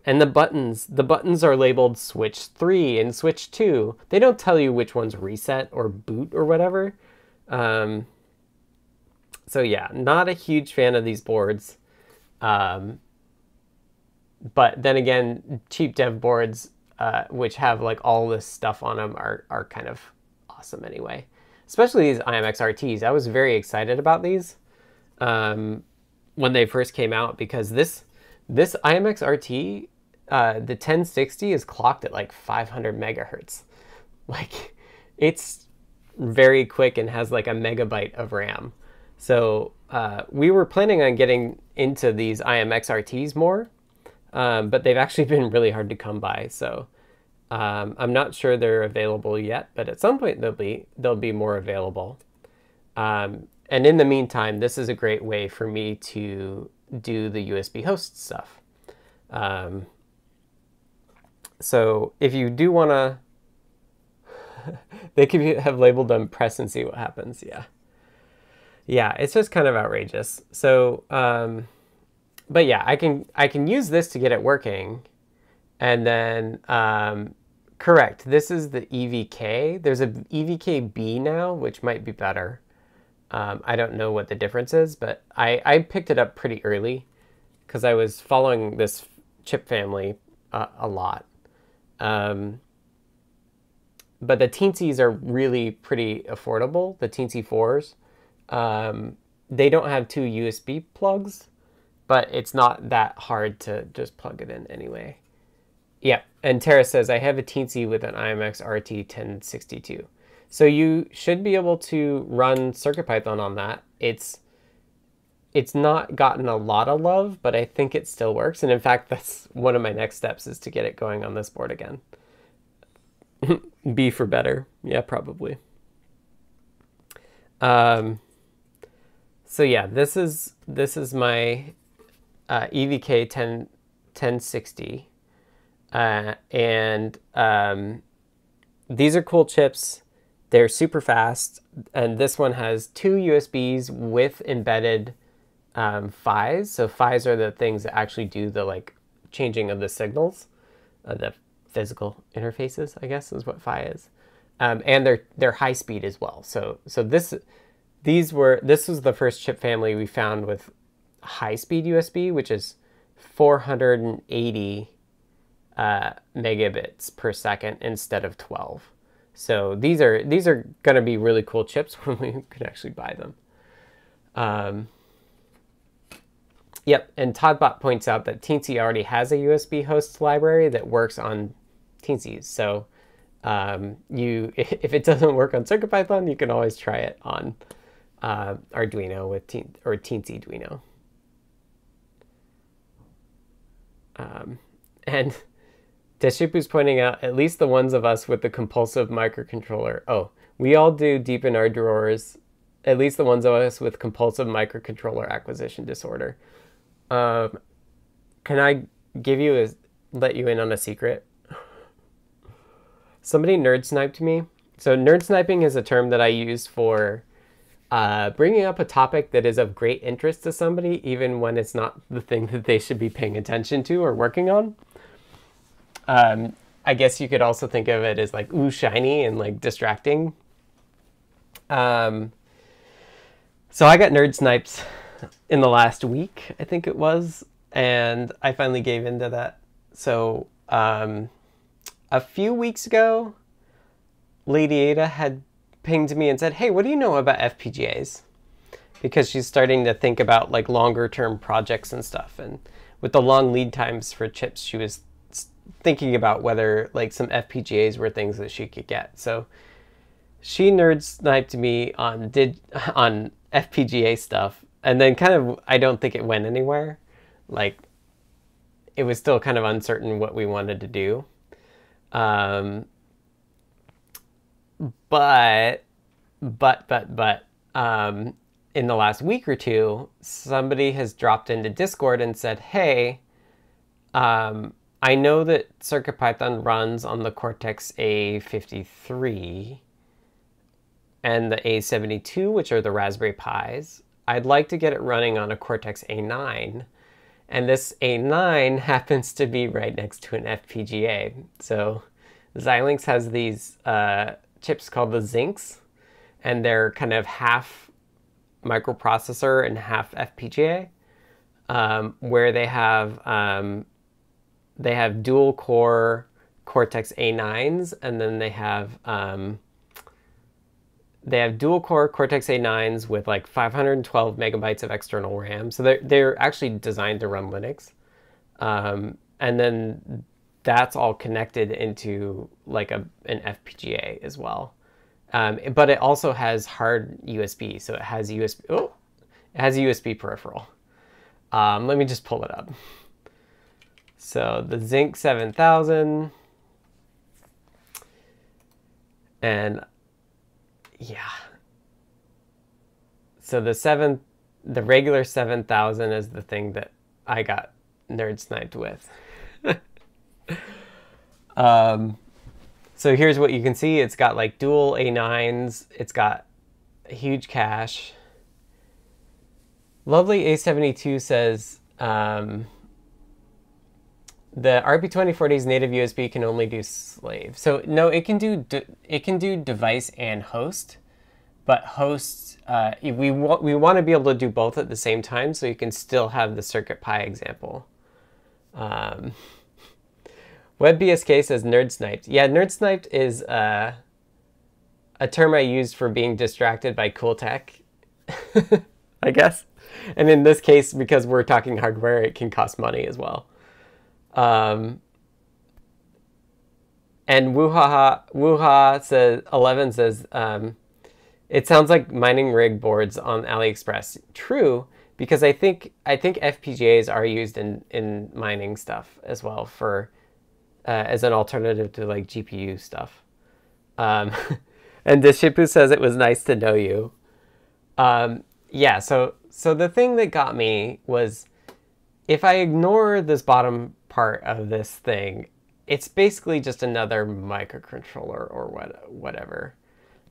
And the buttons, the buttons are labeled switch 3 and switch 2. They don't tell you which one's reset or boot or whatever. Um, so yeah, not a huge fan of these boards. Um, but then again, cheap dev boards, uh, which have like all this stuff on them, are are kind of awesome anyway. Especially these IMX RTs. I was very excited about these um, when they first came out because this this IMX RT, uh, the 1060 is clocked at like 500 megahertz. (laughs) Like it's very quick and has like a megabyte of RAM. So uh, we were planning on getting into these IMX RTs more um, but they've actually (laughs) been really hard to come by. So um, I'm not sure they're available yet, but at some point they'll be they'll be more available. Um, and in the meantime, this is a great way for me to do the USB host stuff. Um, so if you do want to, (laughs) they could have labeled them press and see what happens. Yeah. Yeah, it's just kind of outrageous. So, um, but yeah, I can I can use this to get it working, and then um, correct. This is the EVK. There's a EVK-B now, which might be better. Um, I don't know what the difference is, but I, I picked it up pretty early because I was following this chip family uh, a lot. Um, but the Teensies are really pretty affordable, the Teensy 4s. Um, they don't have two USB plugs, but it's not that hard to just plug it in anyway. Yeah, and Tara says, I have a Teensy with an IMX RT 1062. So you should be able to run CircuitPython on that. It's it's not gotten a lot of love, but I think it still works. And in fact, (laughs) that's one of my next steps is to get it going on this board again. (laughs) B for better. Yeah, probably. Um, so yeah, this is this is my uh, EVK 10, 1060. Uh, and um, these are cool chips. They're super fast. And this one has two USBs with embedded um. So PHYs are the things that actually do the like changing of the signals, uh, the physical interfaces, I guess is what PHY is. Um, and they're they're high speed as well. So so this these were this was the first chip family we found with high speed USB, which is 480 uh, megabits per second instead of 12. So these are these are going to be really cool chips (laughs) when we can actually buy them. Um, yep, and Todbot points out that Teensy already has a USB host library that works on Teensy's. So um, you, (laughs) if it doesn't work on CircuitPython, you can always try it on uh, Arduino with teen, or Teensy Arduino. Um, and (laughs) Deshipu's pointing out at least the ones of us with the compulsive microcontroller. Oh, we all do deep in our drawers, at least the ones of us with compulsive microcontroller acquisition disorder. Um, can I give you a, let you in on a secret? (sighs) Somebody nerd sniped me. So nerd sniping is a term that I use for uh, bringing up a topic that is of great interest to somebody, even when it's not the thing that they should be paying attention to or working on. Um, I guess you could also think of it as like ooh shiny and like distracting. Um, so I got nerd snipes in the last week, I think it was, and I finally gave into that. So um, a few weeks ago, Lady Ada had pinged me and said, "Hey, what do you know about FPGAs?" Because she's starting to think about like longer term projects and stuff, and with the long lead times for chips, she was thinking about whether like some FPGAs were things that she could get. So she nerd sniped me on did (laughs) on FPGA stuff, and then kind of I don't think it went anywhere. Like it was still kind of uncertain what we wanted to do. Um, but, but, but, but, um, in the last week or two, somebody has dropped into Discord and said, hey, um, I know that CircuitPython runs on the Cortex A53 and the A72, which are the Raspberry Pis. I'd like to get it running on a Cortex A9. And this A9 (laughs) happens to be right next to an FPGA. So Xilinx has these uh, chips called the Zynqs, and they're kind of half microprocessor and half FPGA, um, where they have um, they have dual core Cortex A9s, and then they have um, they have dual core Cortex A9s with like 512 megabytes of external RAM. So they're they're actually designed to run Linux, um, and then that's all connected into like a an FPGA as well. Um, but it also has hard USB, so it has USB. Oh, it has a USB peripheral. Um, let me just pull it up. So the Zynq 7000, and yeah. So the seven, the regular 7000 is the thing that I got nerd sniped with. (laughs) um, so here's what you can see. It's got like dual A9s. It's got a huge cache. Lovely A72 says um, the RP2040's native USB can only do slave. So no, it can do it can do device and host, but hosts uh, we want we want to be able to do both at the same time, so you can still have the CircuitPy example. Um, WebBSK says nerd sniped. Yeah, nerd sniped is uh, a term I used for being distracted by cool tech, (laughs) I guess. And in this case, because we're talking hardware, it can cost money as well. Um, and Wuha Wuha says eleven says um, it sounds like mining rig boards on AliExpress. True, because I think I think FPGAs are used in in mining stuff as well for uh, as an alternative to like GPU stuff. Um, (laughs) and Deshipu says it was nice to know you. Um, yeah, so so the thing that got me was if I ignore this bottom part of this thing, it's basically just another microcontroller or what whatever.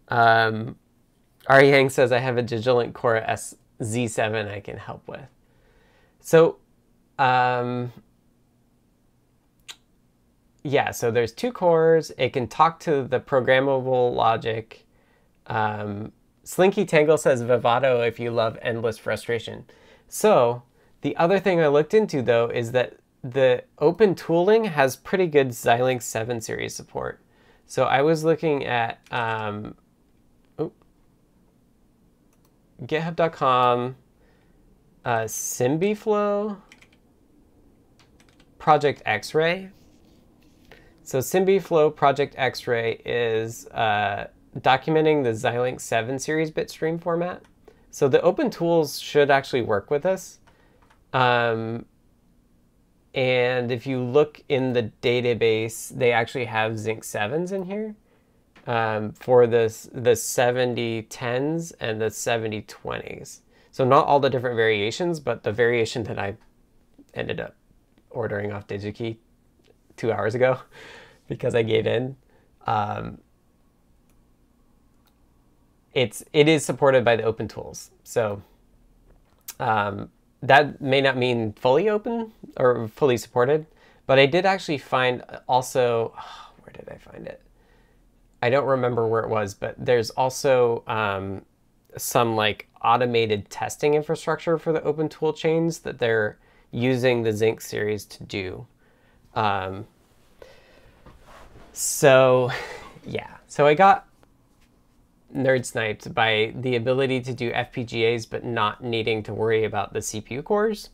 Um, Ari Yang says I have a Digilent Core S Z7 I can help with. So, um, yeah, so there's two cores. It can talk to the programmable logic. Um, Slinky Tangle says Vivado if you love endless frustration. So the other thing I looked into though is that the open tooling has pretty good Xilinx 7 series support. So I was looking at um, github.com, uh, SymbiFlow, Project X-Ray. So SymbiFlow Project X-Ray is uh, documenting the Xilinx 7 series bit stream format. So the open tools should actually work with this. Um, and if you look in the database, they actually have Zynq 7s in here um, for this, the 7010s and the 7020s. So not all the different variations, but the variation that I ended up ordering off DigiKey two hours ago (laughs) because I gave in. Um, it's it is supported by the open tools. So um, that may not mean fully open or fully supported, but I did actually find also (sighs) where did I find it? I don't remember where it was, but there's also um, some like automated testing infrastructure for the open tool chains that they're using the Zynq series to do. Um, so yeah, so I got nerd sniped by the ability to do FPGAs but not needing to worry about the CPU cores,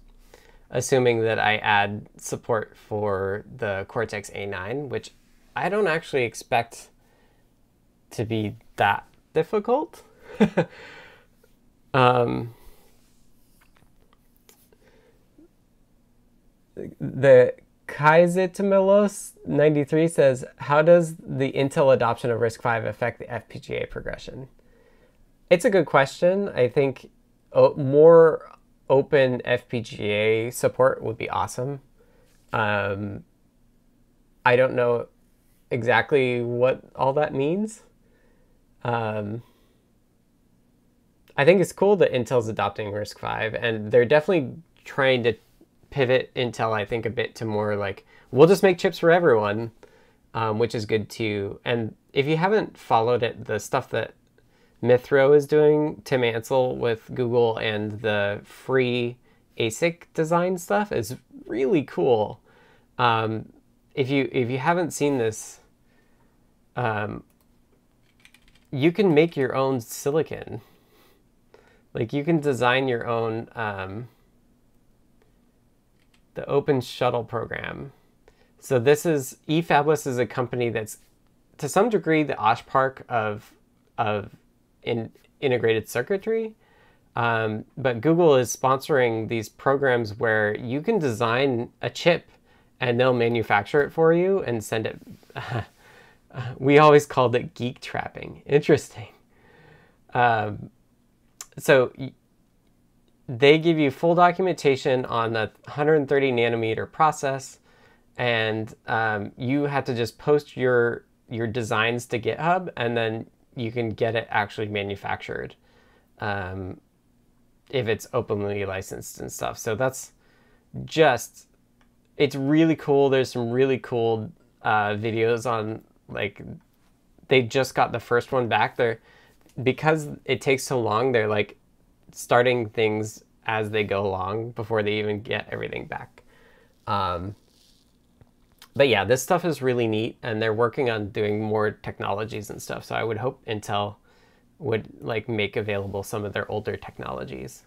assuming that I add support for the Cortex A9, which I don't actually expect to be that difficult. (laughs) um, the Kaizitamilos93 says, How does the Intel adoption of RISC-V affect the FPGA progression? It's a good question. I think more open FPGA support would be awesome. Um, I don't know exactly what all that means. Um, I think it's cool that Intel's adopting RISC-V, and they're definitely trying to pivot Intel, I think, a bit to more like, we'll just make chips for everyone, um, which is good too. And if you haven't followed it, the stuff that Mithro is doing, Tim Ansell with Google, and the free ASIC design stuff is really cool. Um, if you if you haven't seen this, um, you can make your own silicon. Like you can design your own um, the Open Shuttle program. So this is eFabless is a company that's to some degree the Osh Park of of in integrated circuitry. Um, but Google is sponsoring these programs where you can design a chip and they'll manufacture it for you and send it. (laughs) we always called it geek trapping. Interesting. Um, so they give you full documentation on the 130 nanometer process, and um, you have to just post your your designs to GitHub, and then you can get it actually manufactured um, if it's openly licensed and stuff. So that's just it's really cool. There's some really cool uh, videos on like they just got the first one back. They're because it takes so long. They're like starting things as they go along before they even get everything back. Um, but yeah, this stuff is really neat, and they're working on doing more technologies and stuff. So I would hope Intel would like make available some of their older technologies,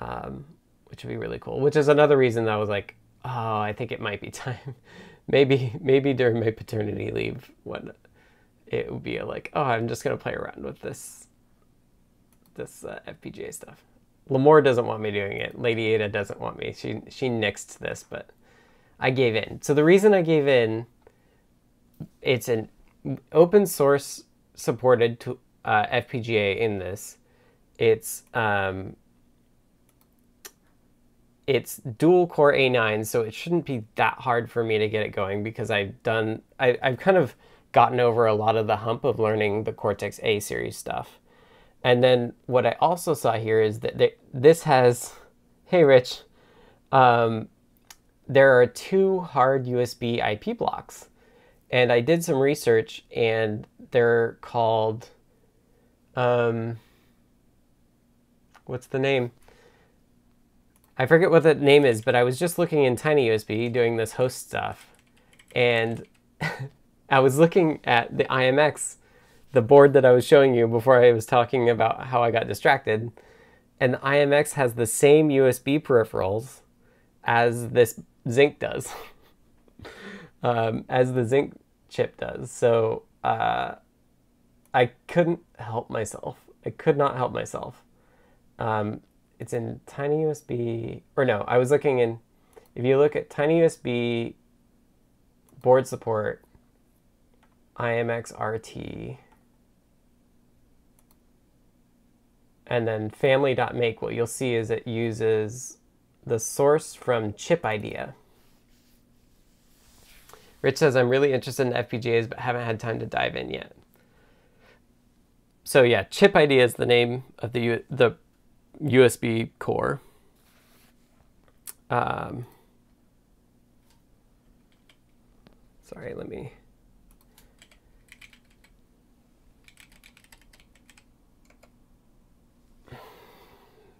um, which would be really cool. Which is another reason that I was like, oh, I think it might be (laughs) time. maybe maybe during my paternity leave when it would be like, oh, I'm just gonna play around with this this uh, FPGA stuff. Limor doesn't want me doing it. Lady Ada doesn't want me. She she nixed this, but I gave in. So the reason I gave in, it's an open source supported to, uh, FPGA in this. It's um, it's dual core A9, so it shouldn't be that hard for me to get it going because I've done, I, I've kind of gotten over a lot of the hump of learning the Cortex A series stuff. And then what I also saw here is that they, this has, hey Rich, um, there are two hard USB IP blocks. And I did some research and they're called, um, what's the name? I forget what the name is, but I was just looking in TinyUSB doing this host stuff. And (laughs) I was looking at the IMX, the board that I was showing you before I was talking about how I got distracted. And the IMX has the same USB peripherals as this Zynq does, (laughs) um, as the Zynq chip does. So uh, I couldn't help myself. I could not help myself. Um, it's in TinyUSB, or no, I was looking in, if you look at TinyUSB board support, IMX RT, and then family.make, what you'll see is it uses the source from Chip Idea. Rich says, I'm really interested in FPGAs, but haven't had time to dive in yet. So yeah, Chip Idea is the name of the, the USB core. Um, sorry, let me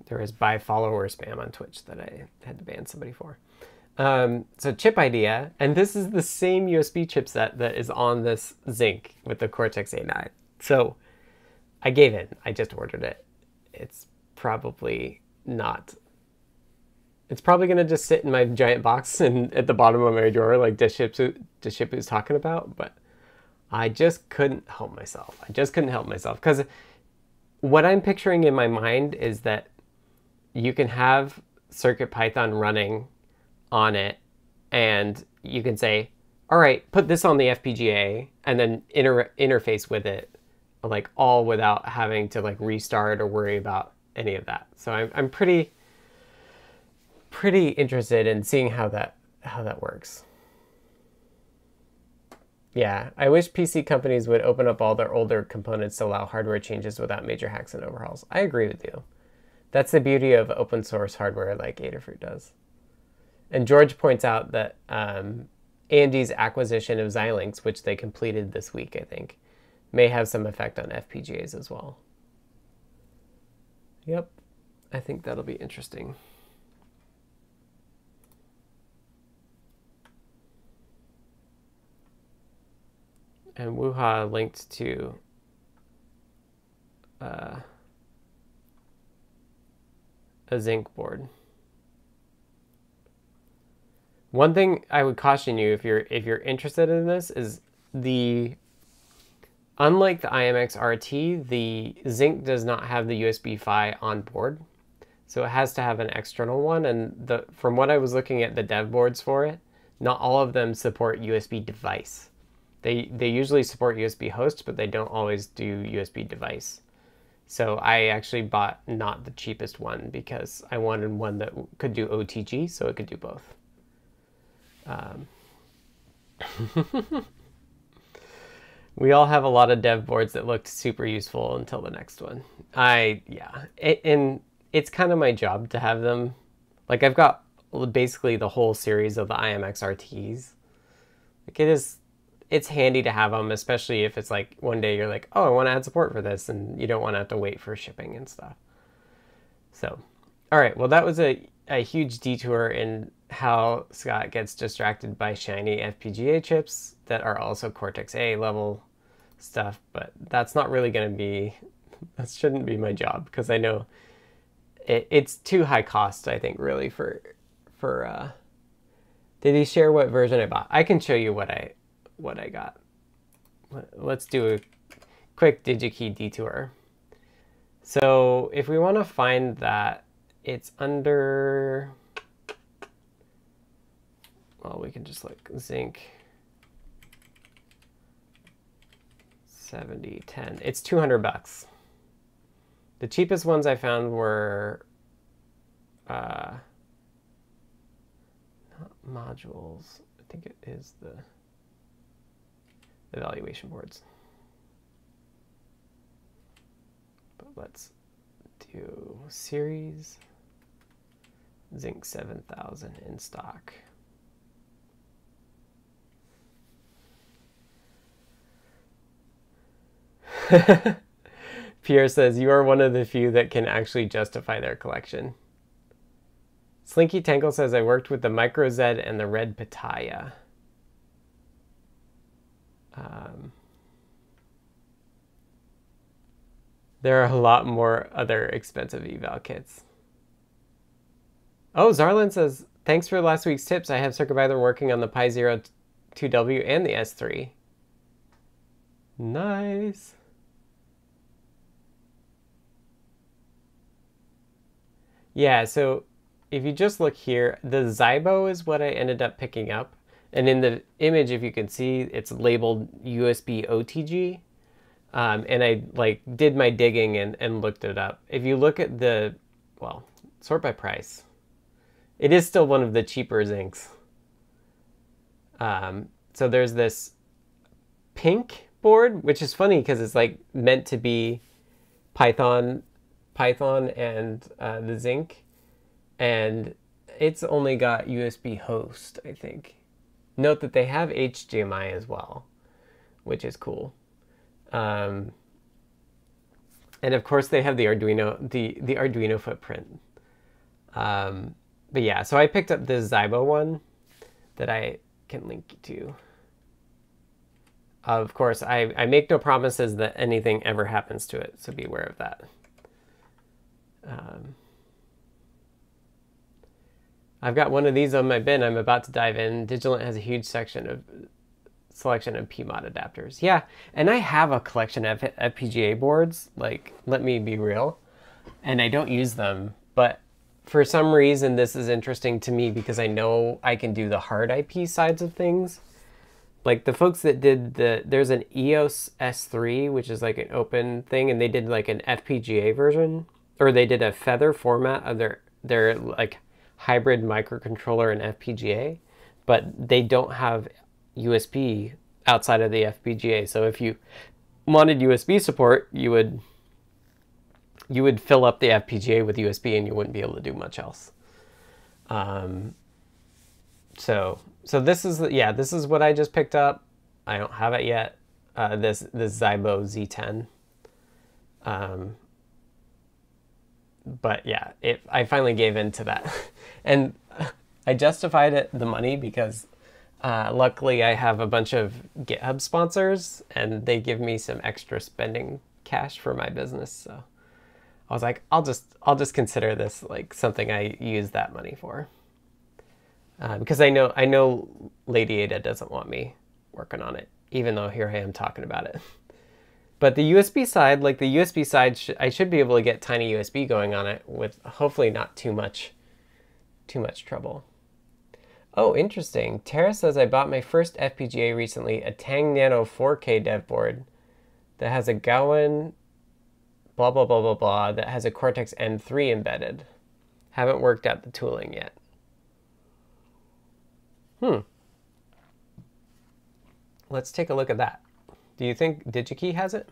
there is by follower spam on Twitch that I had to ban somebody for. Um, so chip idea, and this is the same USB chipset that is on this Zynq with the Cortex A9. So I gave in. I just ordered it. It's probably not. It's probably gonna just sit in my giant box (laughs) and at the bottom of my drawer, like Deshipu is talking about. But I just couldn't help myself. I just couldn't help myself because what I'm picturing in my mind is that you can have Circuit Python running on it and you can say, all right, put this on the FPGA and then inter interface with it, like all without having to like restart or worry about any of that. So I'm, I'm pretty, pretty interested in seeing how that, how that works. Yeah, I wish PC companies would open up all their older components to allow hardware changes without major hacks and overhauls. I agree with you. That's the beauty of open source hardware like Adafruit does. And George points out that um, AMD's acquisition of Xilinx, which they completed this week, I think, may have some effect on FPGAs as well. Yep, I think that'll be interesting. And Wuha linked to uh, a Zynq board. One thing I would caution you if you're if you're interested in this is the unlike the IMX RT, the Zynq does not have the USB PHY on board. So it has to have an external one and the from what I was looking at the dev boards for it, not all of them support USB device. They they usually support USB host, but they don't always do USB device. So I actually bought not the cheapest one because I wanted one that could do OTG, so it could do both. Um, (laughs) we all have a lot of dev boards that looked super useful until the next one. I, yeah, it, and it's kind of my job to have them. Like I've got basically the whole series of the IMX RTs. Like it is it's handy to have them, especially if it's like one day you're like, oh, I want to add support for this, and you don't want to have to wait for shipping and stuff. So, all right, well, that was a, a huge detour in how Scott gets distracted by shiny FPGA chips that are also Cortex A level stuff, but that's not really going to be, that shouldn't be my job because I know it, it's too high cost, I think, really, for, for, uh, did he share what version I bought? I can show you what I, what I got. Let's do a quick DigiKey detour. So if we want to find that, it's under, well, we can just like Zynq 70, 10. It's 200 bucks. The cheapest ones I found were uh, not modules. I think it is the evaluation boards. But let's do series Zynq 7000 in stock. (laughs) Pierre says, You are one of the few that can actually justify their collection. Slinky Tangle says, I worked with the MicroZed and the Red Pitaya. Um, there are a lot more other expensive eval kits. Oh, Zarlin says, Thanks for last week's tips. I have Circuit working on the Pi Zero 2W and the S3. Nice. Yeah, so if you just look here, the Zybo is what I ended up picking up. And in the image, if you can see, it's labeled USB OTG. Um, and I like did my digging and, and looked it up. If you look at the, well, sort by price, it is still one of the cheaper Zynqs. Um, so there's this PYNQ board, which is funny because it's like meant to be Python, Python and uh, the Zynq, and it's only got USB host, I think. Note that they have HDMI as well, which is cool. Um, and of course, they have the Arduino, the the Arduino footprint. Um, but yeah, so I picked up this Zybo one that I can link you to. Of course, I, I make no promises that anything ever happens to it, so be aware of that. Um, I've got one of these on my bin. I'm about to dive in. Digilent has a huge section of selection of PMOD adapters. Yeah, and I have a collection of FPGA boards. Like, let me be real, and I don't use them. But for some reason, this is interesting to me because I know I can do the hard IP sides of things. Like the folks that did the, there's an EOS S3, which is like an open thing, and they did like an FPGA version, or they did a feather format of their their like hybrid microcontroller and FPGA, but they don't have USB outside of the FPGA. So if you wanted USB support, you would you would fill up the FPGA with USB and you wouldn't be able to do much else. Um, so so this is yeah this is what I just picked up. I don't have it yet. Uh, this this Zybo Z10. Um, but yeah, it, I finally gave in to that. (laughs) and I justified it the money because uh, luckily I have a bunch of GitHub sponsors and they give me some extra spending cash for my business. So I was like, I'll just I'll just consider this like something I use that money for. Uh, because I know I know Lady Ada doesn't want me working on it, even though here I am talking about it. But the USB side, like the USB side, sh I should be able to get tiny USB going on it with hopefully not too much, too much trouble. Oh, interesting. Tara says I bought my first FPGA recently, a Tang Nano 4K dev board that has a Gowin blah blah blah blah blah that has a Cortex M3 embedded. Haven't worked out the tooling yet. Hmm. Let's take a look at that. Do you think DigiKey has it?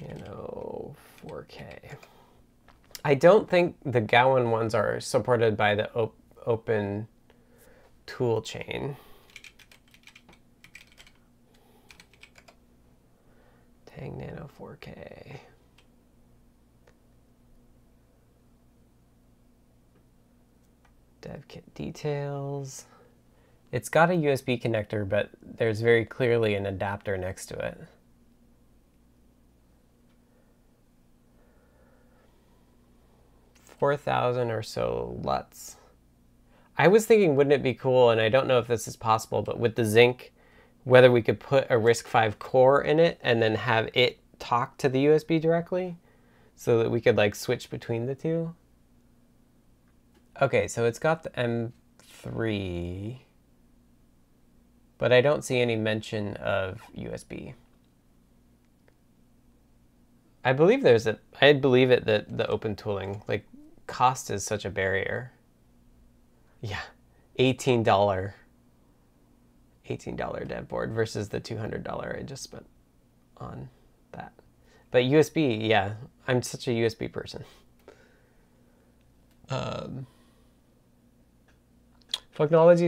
Nano 4K. I don't think the Gowin ones are supported by the op open tool chain. Tang Nano 4K. Dev kit details. It's got a USB connector, but there's very clearly an adapter next to it. Four thousand or so LUTs. I was thinking, wouldn't it be cool, and I don't know if this is possible, but with the Zynq, whether we could put a RISC-V core in it and then have it talk to the USB directly so that we could like switch between the two. Okay, so it's got the M3 but I don't see any mention of USB. I believe there's a, I believe it that the open tooling, like cost is such a barrier. Yeah, eighteen dollar. Eighteen dollar dev board versus the two hundred dollar I just spent on that. But USB, yeah, I'm such a USB person. Um,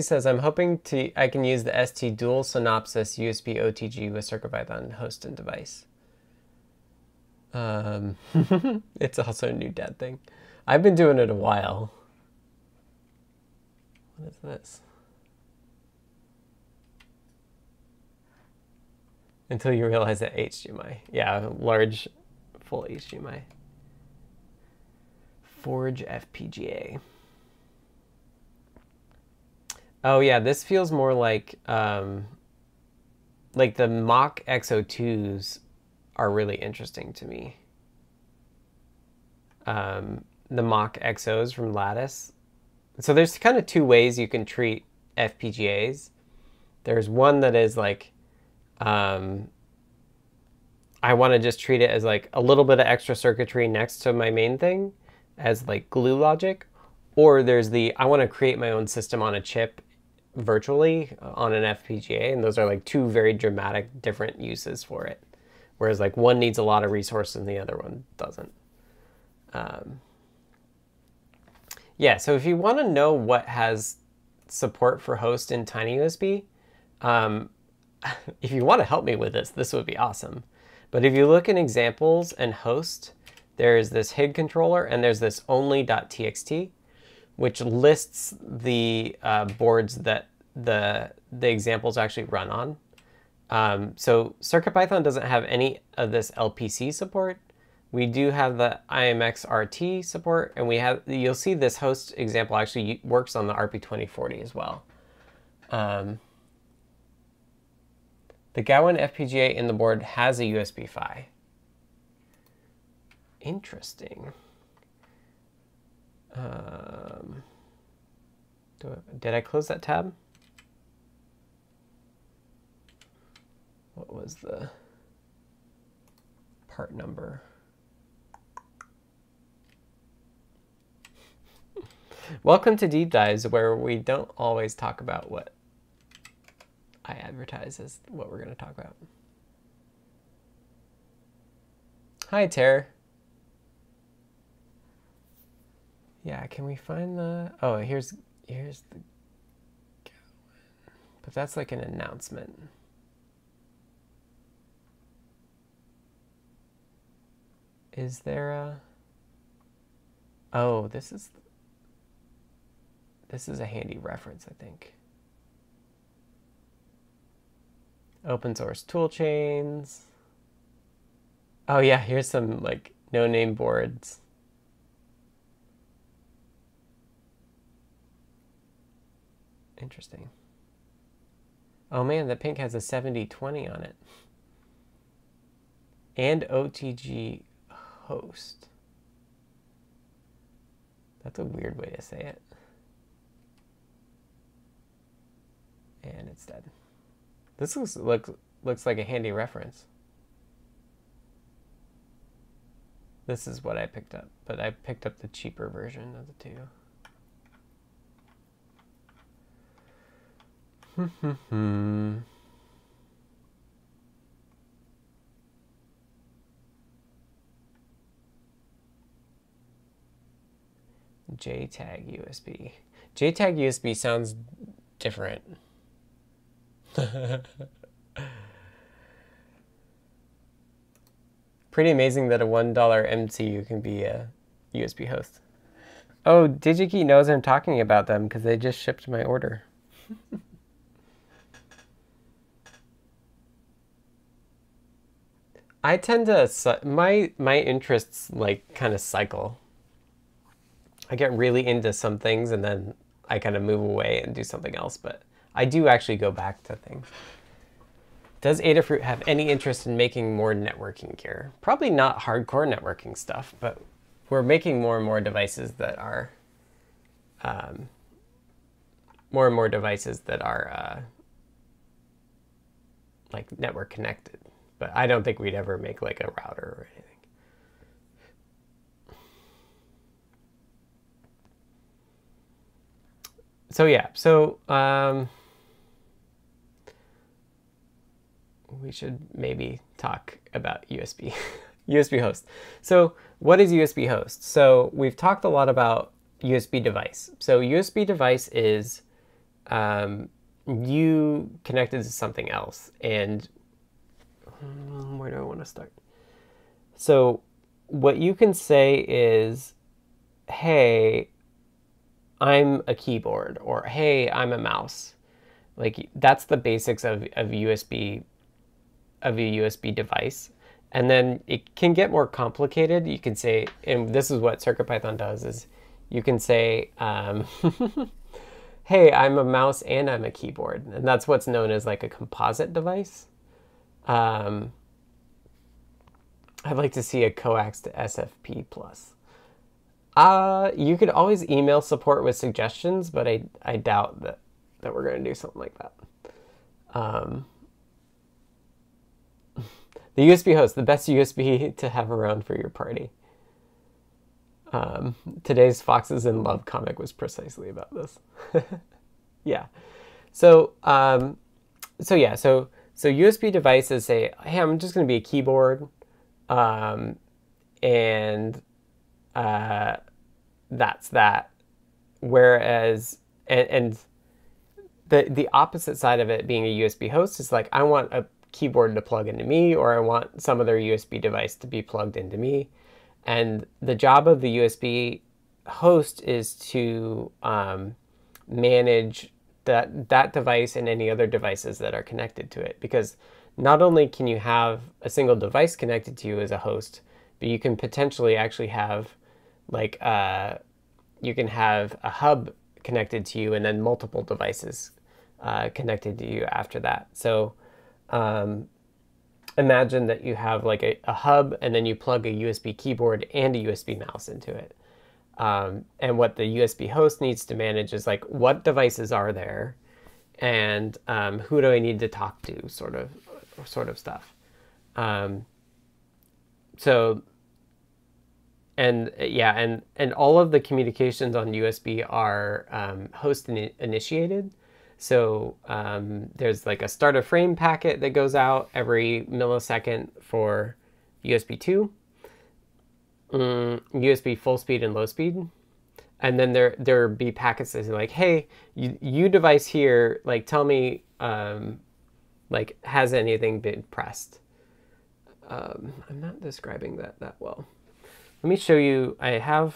says I'm hoping to I can use the ST dual Synopsys USB OTG with CircuitPython host and device. Um, (laughs) it's also a new dad thing. I've been doing it a while. What is this? Until you realize that HDMI. Yeah, large full HDMI. Forge FPGA. Oh yeah, this feels more like um, like the MachXO2s are really interesting to me. Um, the MachXOs from Lattice. So there's kind of two ways you can treat FPGAs. There's one that is like, um, I want to just treat it as like a little bit of extra circuitry next to my main thing as like glue logic. Or there's the, I want to create my own system on a chip virtually on an FPGA. And those are like two very dramatic different uses for it. Whereas like one needs a lot of resources and the other one doesn't. Um, yeah, so if you want to know what has support for host in TinyUSB, um, (laughs) if you want to help me with this, this would be awesome. But if you look in examples and host, there's this HID controller and there's this only.txt, which lists the uh, boards that the, the examples actually run on. Um, so CircuitPython doesn't have any of this LPC support. We do have the IMX RT support, and we have you'll see this host example actually works on the RP2040 as well. Um, the Gowin FPGA in the board has a USB PHY. Interesting. Um, I, did I close that tab? What was the part number? Welcome to Deep Dives, where we don't always talk about what I advertise as what we're going to talk about. Hi, Tara. Yeah, can we find the... Oh, here's here's the... But that's like an announcement. Is there a... Oh, this is... This is a handy reference, I think. Open source tool chains. Oh yeah, here's some like no-name boards. Interesting. Oh man, the PYNQ has a 7020 on it. And OTG host. That's a weird way to say it. And it's dead. This looks, look, looks like a handy reference. This is what I picked up, but I picked up the cheaper version of the two. (laughs) JTAG USB. JTAG USB sounds different. (laughs) Pretty amazing that a $1 MCU can be a USB host. Oh, DigiKey knows I'm talking about them because they just shipped my order. (laughs) I tend to my my interests like kind of cycle. I get really into some things and then I kind of move away and do something else, but I do actually go back to things. Does Adafruit have any interest in making more networking gear? Probably not hardcore networking stuff, but we're making more and more devices that are um, more and more devices that are uh, like network connected. But I don't think we'd ever make like a router or anything. so yeah, so um, we should maybe talk about USB, USB (laughs) host. So what is USB host? So we've talked a lot about USB device. So USB device is um, you connected to something else, and um, where do I want to start? So what you can say is, hey, I'm a keyboard, or hey, I'm a mouse. Like that's the basics of, of USB of a USB device. And then it can get more complicated. You can say, and this is what CircuitPython does, is you can say, um, (laughs) hey, I'm a mouse and I'm a keyboard. And that's what's known as like a composite device. Um, I'd like to see a coax to SFP plus. Uh, you could always email support with suggestions, but I, I doubt that, that we're going to do something like that. Um, the USB host, the best USB (laughs) to have around for your party. Um, today's Foxes in Love comic was precisely about this. (laughs) yeah. So, um, so yeah, so so USB devices say, hey, I'm just going to be a keyboard, um, and uh, that's that. Whereas, and, and the the opposite side of it being a USB host is like, I want a keyboard to plug into me, or I want some other USB device to be plugged into me. And the job of the USB host is to um, manage that that device and any other devices that are connected to it. Because not only can you have a single device connected to you as a host, but you can potentially actually have like uh, you can have a hub connected to you and then multiple devices uh, connected to you after that. So um, imagine that you have like a, a, hub and then you plug a USB keyboard and a USB mouse into it. Um, and what the USB host needs to manage is like what devices are there and um, who do I need to talk to sort of sort of stuff. Um, so and yeah and and all of the communications on USB are um, host in initiated so um, there's like a start a frame packet that goes out every millisecond for USB 2, um, USB full speed and low speed. And then there there be packets that are like, hey, you, you device here, like tell me, um, like has anything been pressed? Um, I'm not describing that that well. Let me show you. I have.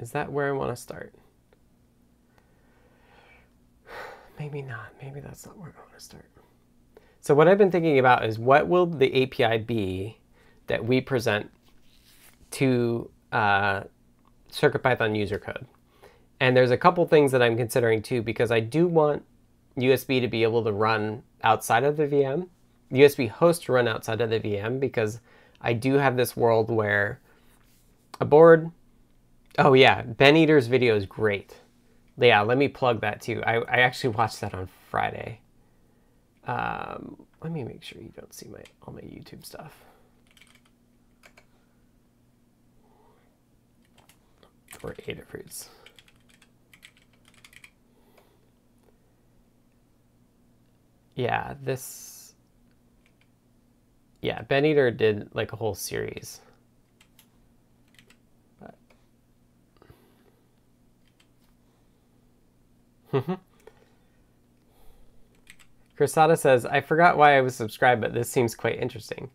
Is that where I want to start? Maybe not. Maybe that's not where I want to start. So what I've been thinking about is what will the API be that we present to uh, CircuitPython user code? And there's a couple things that I'm considering too, because I do want USB to be able to run outside of the VM, USB host to run outside of the VM, because I do have this world where a board, oh yeah, Ben Eater's video is great yeah, let me plug that too. I, I actually watched that on Friday. Um, let me make sure you don't see my all my YouTube stuff. Or Adafruits. Yeah, this. Yeah, Ben Eater did like a whole series. Crisada says, I forgot why I was subscribed, but this seems quite interesting.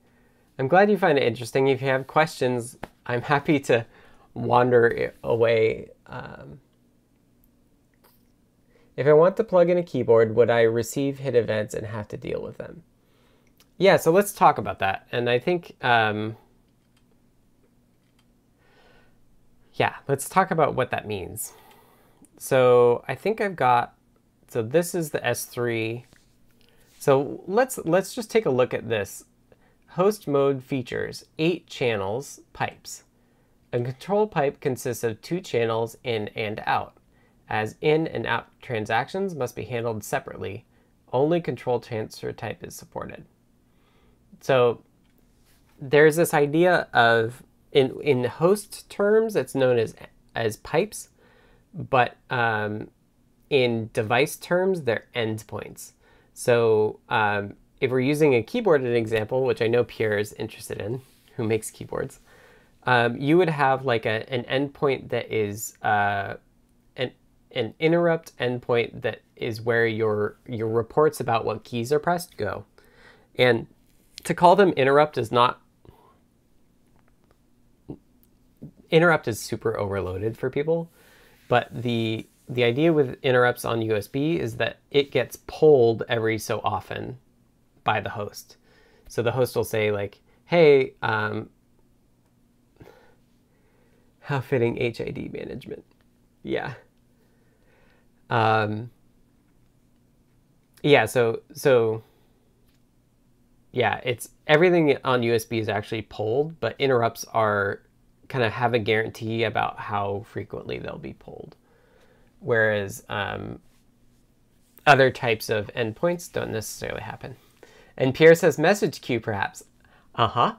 I'm glad you find it interesting. If you have questions, I'm happy to wander away. Um, if I want to plug in a keyboard, would I receive hit events and have to deal with them? Yeah, so let's talk about that. And I think, um, yeah, let's talk about what that means. So I think I've got, so this is the S3. So let's, let's just take a look at this. Host mode features eight channels, pipes. A control pipe consists of two channels in and out, as in and out transactions must be handled separately. Only control transfer type is supported. So there's this idea of, in, in host terms, it's known as, as pipes, but um, in device terms, they're endpoints. So um, if we're using a keyboard as an example, which I know Pierre is interested in, who makes keyboards, um, you would have like a, an endpoint that is uh, an, an interrupt endpoint that is where your, your reports about what keys are pressed go. And to call them interrupt is not interrupt is super overloaded for people, but the the idea with interrupts on USB is that it gets pulled every so often by the host. So the host will say like, "Hey, um, how fitting HID management." Yeah. Um, yeah. So so yeah, it's everything on USB is actually pulled, but interrupts are kind of have a guarantee about how frequently they'll be pulled. Whereas um, other types of endpoints don't necessarily happen. And Pierre says message queue perhaps. Uh-huh.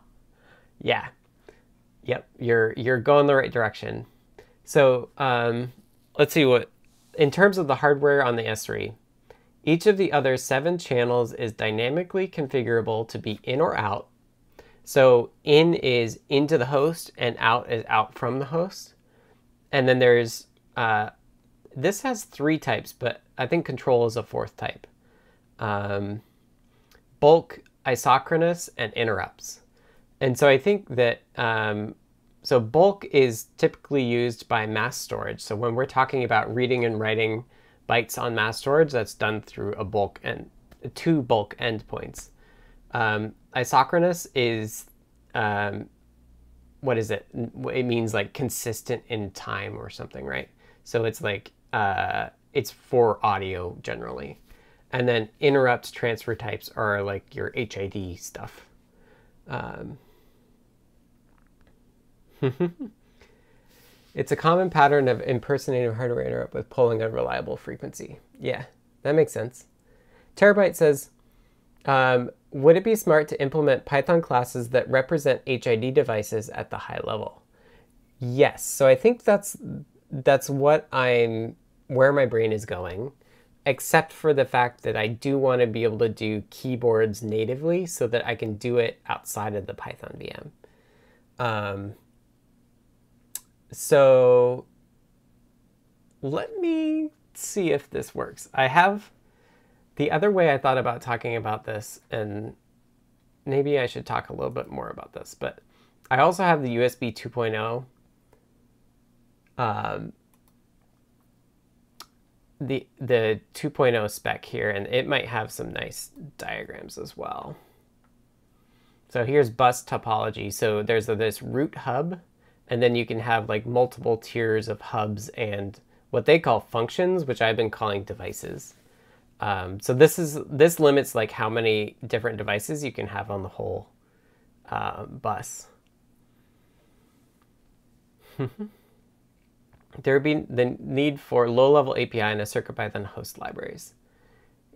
Yeah. Yep, you're you're going the right direction. So um, let's see what in terms of the hardware on the S3, each of the other seven channels is dynamically configurable to be in or out so in is into the host and out is out from the host. And then there's, uh, this has three types, but I think control is a fourth type. Um, bulk, isochronous, and interrupts. And so I think that, um, so bulk is typically used by mass storage. So when we're talking about reading and writing bytes on mass storage, that's done through a bulk and two bulk endpoints. Um, isochronous is um, what is it? It means like consistent in time or something, right? So it's like uh, it's for audio generally, and then interrupt transfer types are like your HID stuff. Um, (laughs) it's a common pattern of impersonating hardware interrupt with polling unreliable frequency. Yeah, that makes sense. Terabyte says, um, would it be smart to implement Python classes that represent HID devices at the high level? Yes. So I think that's that's what I'm where my brain is going, except for the fact that I do want to be able to do keyboards natively so that I can do it outside of the Python VM. Um, so let me see if this works. I have the other way I thought about talking about this, and maybe I should talk a little bit more about this, but I also have the USB 2.0. Um, the the 2.0 spec here, and it might have some nice diagrams as well. So here's bus topology. So there's a, this root hub, and then you can have like multiple tiers of hubs and what they call functions, which I've been calling devices. Um, so this is this limits like how many different devices you can have on the whole uh, bus. (laughs) there would be the need for low-level API and a circuit CircuitPython host libraries.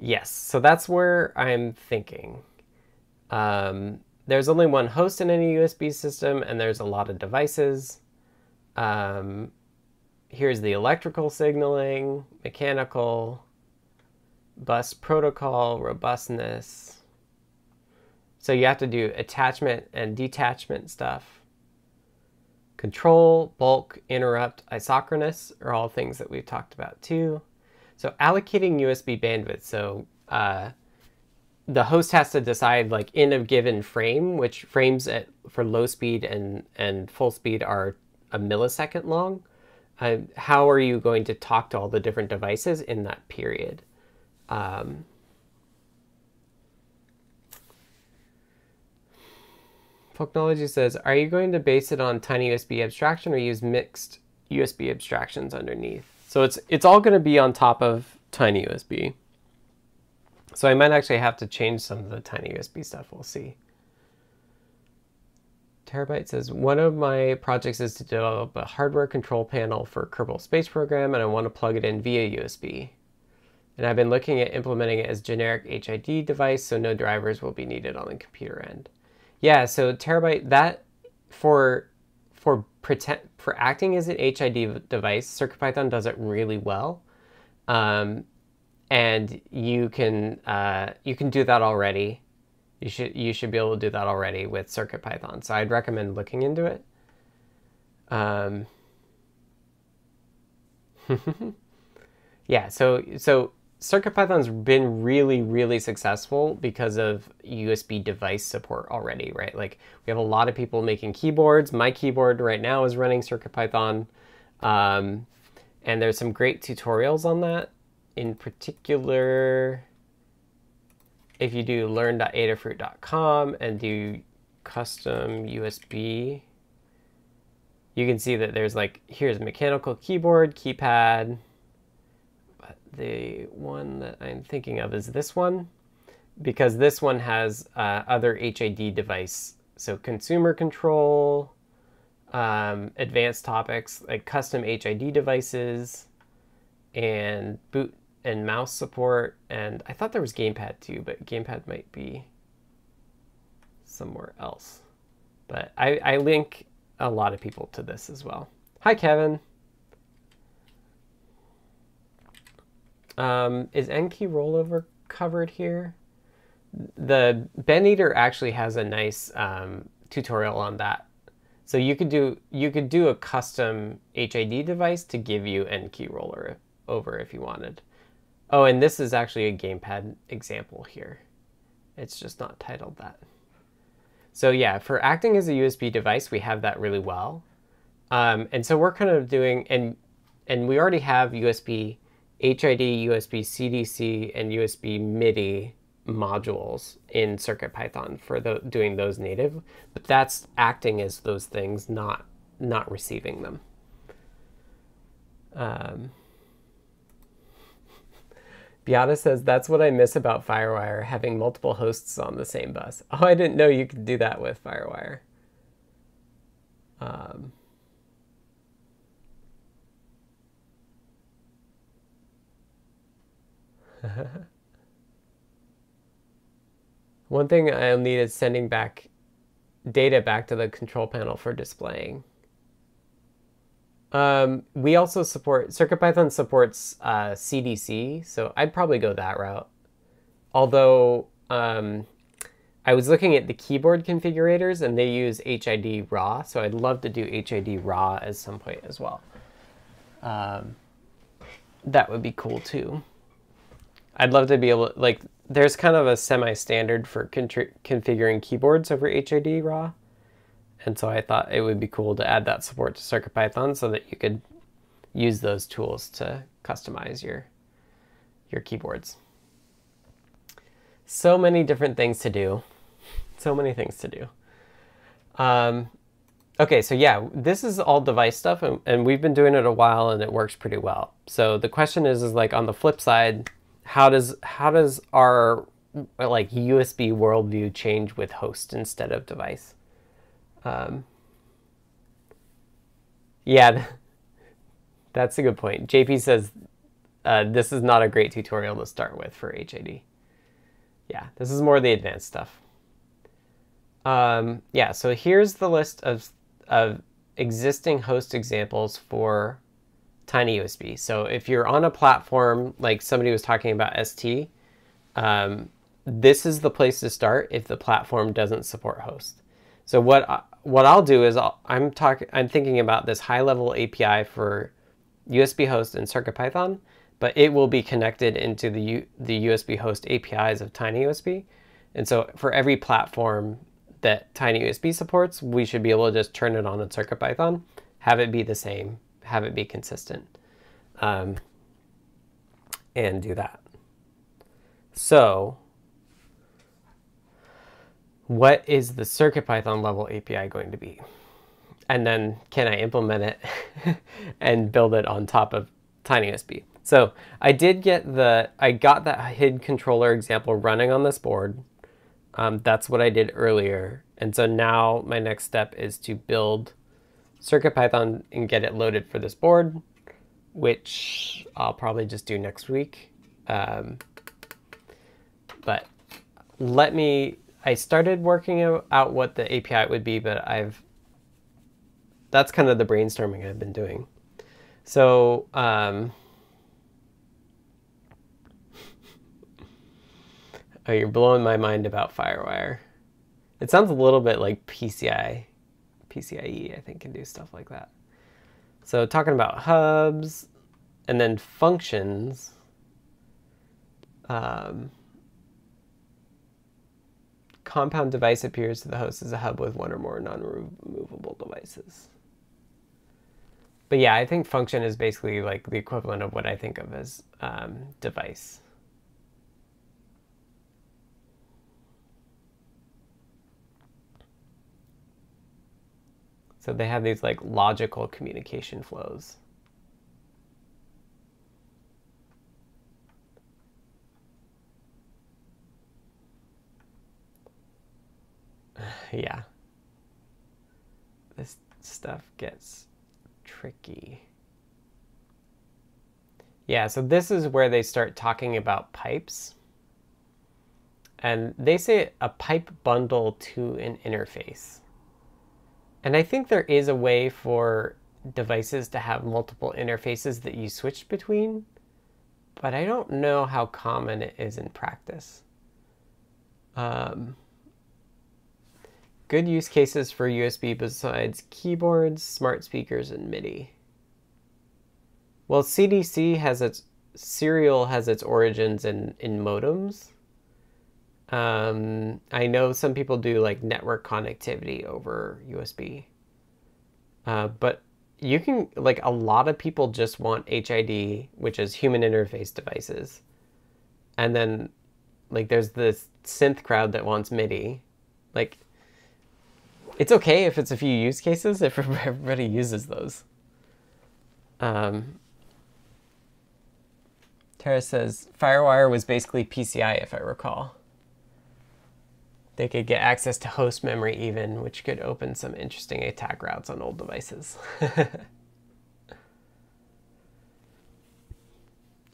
Yes, so that's where I'm thinking. Um, there's only one host in any USB system, and there's a lot of devices. Um, here's the electrical signaling, mechanical, bus protocol, robustness. So you have to do attachment and detachment stuff. Control, bulk, interrupt, isochronous are all things that we've talked about too. So allocating USB bandwidth. So uh, the host has to decide like in a given frame, which frames at, for low speed and, and full speed are a millisecond long. Uh, how are you going to talk to all the different devices in that period? Um, Folknology says, are you going to base it on tiny USB abstraction or use mixed USB abstractions underneath? So it's it's all going to be on top of tiny USB. So I might actually have to change some of the tiny USB stuff. We'll see. Terabyte says, one of my projects is to develop a hardware control panel for Kerbal Space Program, and I want to plug it in via USB. And I've been looking at implementing it as generic HID device so no drivers will be needed on the computer end. Yeah, so Terabyte, that for, for pretend for acting as an HID device, CircuitPython does it really well. Um, and you can uh, you can do that already. You should you should be able to do that already with CircuitPython. So I'd recommend looking into it. Um, (laughs) yeah, so so CircuitPython's been really, really successful because of USB device support already, right? Like we have a lot of people making keyboards. My keyboard right now is running CircuitPython. Um, and there's some great tutorials on that. In particular, if you do learn.adafruit.com and do custom USB, you can see that there's like, here's mechanical keyboard, keypad, the one that I'm thinking of is this one, because this one has uh, other HID device. So consumer control, um, advanced topics like custom HID devices, and boot and mouse support. And I thought there was gamepad too, but gamepad might be somewhere else. But I, I link a lot of people to this as well. Hi, Kevin. Um, is N-key rollover covered here? The Ben Eater actually has a nice um, tutorial on that. So you could do you could do a custom HID device to give you N-key roller over if you wanted. Oh, and this is actually a gamepad example here. It's just not titled that. So yeah, for acting as a USB device, we have that really well. Um, and so we're kind of doing, and and we already have USB HID, USB CDC, and USB MIDI modules in CircuitPython for the, doing those native, but that's acting as those things, not not receiving them. Um, Beata says, that's what I miss about FireWire, having multiple hosts on the same bus. Oh, I didn't know you could do that with FireWire. Um, (laughs) One thing I'll need is sending back data back to the control panel for displaying. Um, we also support, CircuitPython supports uh, CDC, so I'd probably go that route. Although um, I was looking at the keyboard configurators and they use HID raw, so I'd love to do HID raw at some point as well. Um, that would be cool too. I'd love to be able like, there's kind of a semi-standard for configuring keyboards over HID raw. And so I thought it would be cool to add that support to CircuitPython so that you could use those tools to customize your, your keyboards. So many different things to do. So many things to do. Um, okay, so yeah, this is all device stuff, and, and we've been doing it a while, and it works pretty well. So the question is, is like on the flip side, how does how does our like USB worldview change with host instead of device? Um, yeah, that's a good point. JP says uh, this is not a great tutorial to start with for HAD. Yeah, this is more the advanced stuff. Um, yeah, so here's the list of, of existing host examples for tiny USB. So if you're on a platform like somebody was talking about ST, um, this is the place to start if the platform doesn't support host. So what I, what I'll do is i am talking I'm thinking about this high level API for USB host and CircuitPython, but it will be connected into the U, the USB host APIs of TinyUSB. And so for every platform that TinyUSB supports, we should be able to just turn it on in CircuitPython, have it be the same have it be consistent um, and do that. So what is the CircuitPython level API going to be? And then can I implement it (laughs) and build it on top of TinyUSB? So I did get the, I got that HID controller example running on this board. Um, that's what I did earlier. And so now my next step is to build CircuitPython and get it loaded for this board, which I'll probably just do next week. Um, but let me, I started working out what the API would be, but I've that's kind of the brainstorming I've been doing. So, um, (laughs) oh, you're blowing my mind about FireWire. It sounds a little bit like PCI, PCIe, I think, can do stuff like that. So talking about hubs and then functions. Um, compound device appears to the host as a hub with one or more non-removable devices. But yeah, I think function is basically like the equivalent of what I think of as um, device. So they have these like logical communication flows. (sighs) yeah. This stuff gets tricky. Yeah, so this is where they start talking about pipes. And they say a pipe bundle to an interface. And I think there is a way for devices to have multiple interfaces that you switch between, but I don't know how common it is in practice. Um, good use cases for USB besides keyboards, smart speakers, and MIDI. Well, CDC has its serial has its origins in in modems. Um, I know some people do like network connectivity over USB. Uh, but you can, like, a lot of people just want HID, which is human interface devices. And then, like, there's this synth crowd that wants MIDI. Like, it's okay if it's a few use cases, if (laughs) everybody uses those. Um, Tara says, Firewire was basically PCI, if I recall they could get access to host memory even, which could open some interesting attack routes on old devices. (laughs)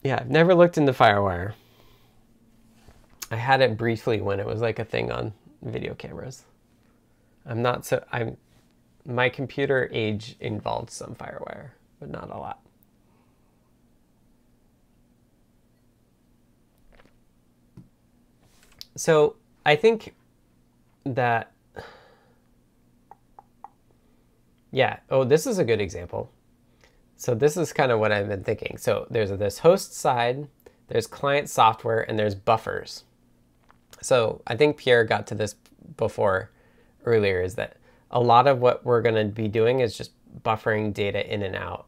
yeah, I've never looked into FireWire. I had it briefly when it was like a thing on video cameras. I'm not so I'm my computer age involved some FireWire, but not a lot. So I think that yeah oh this is a good example. So this is kind of what i've been thinking. So there's this host side there's client software and there's buffers. So i think pierre got to this before earlier is that a lot of what we're going to be doing is just buffering data in and out.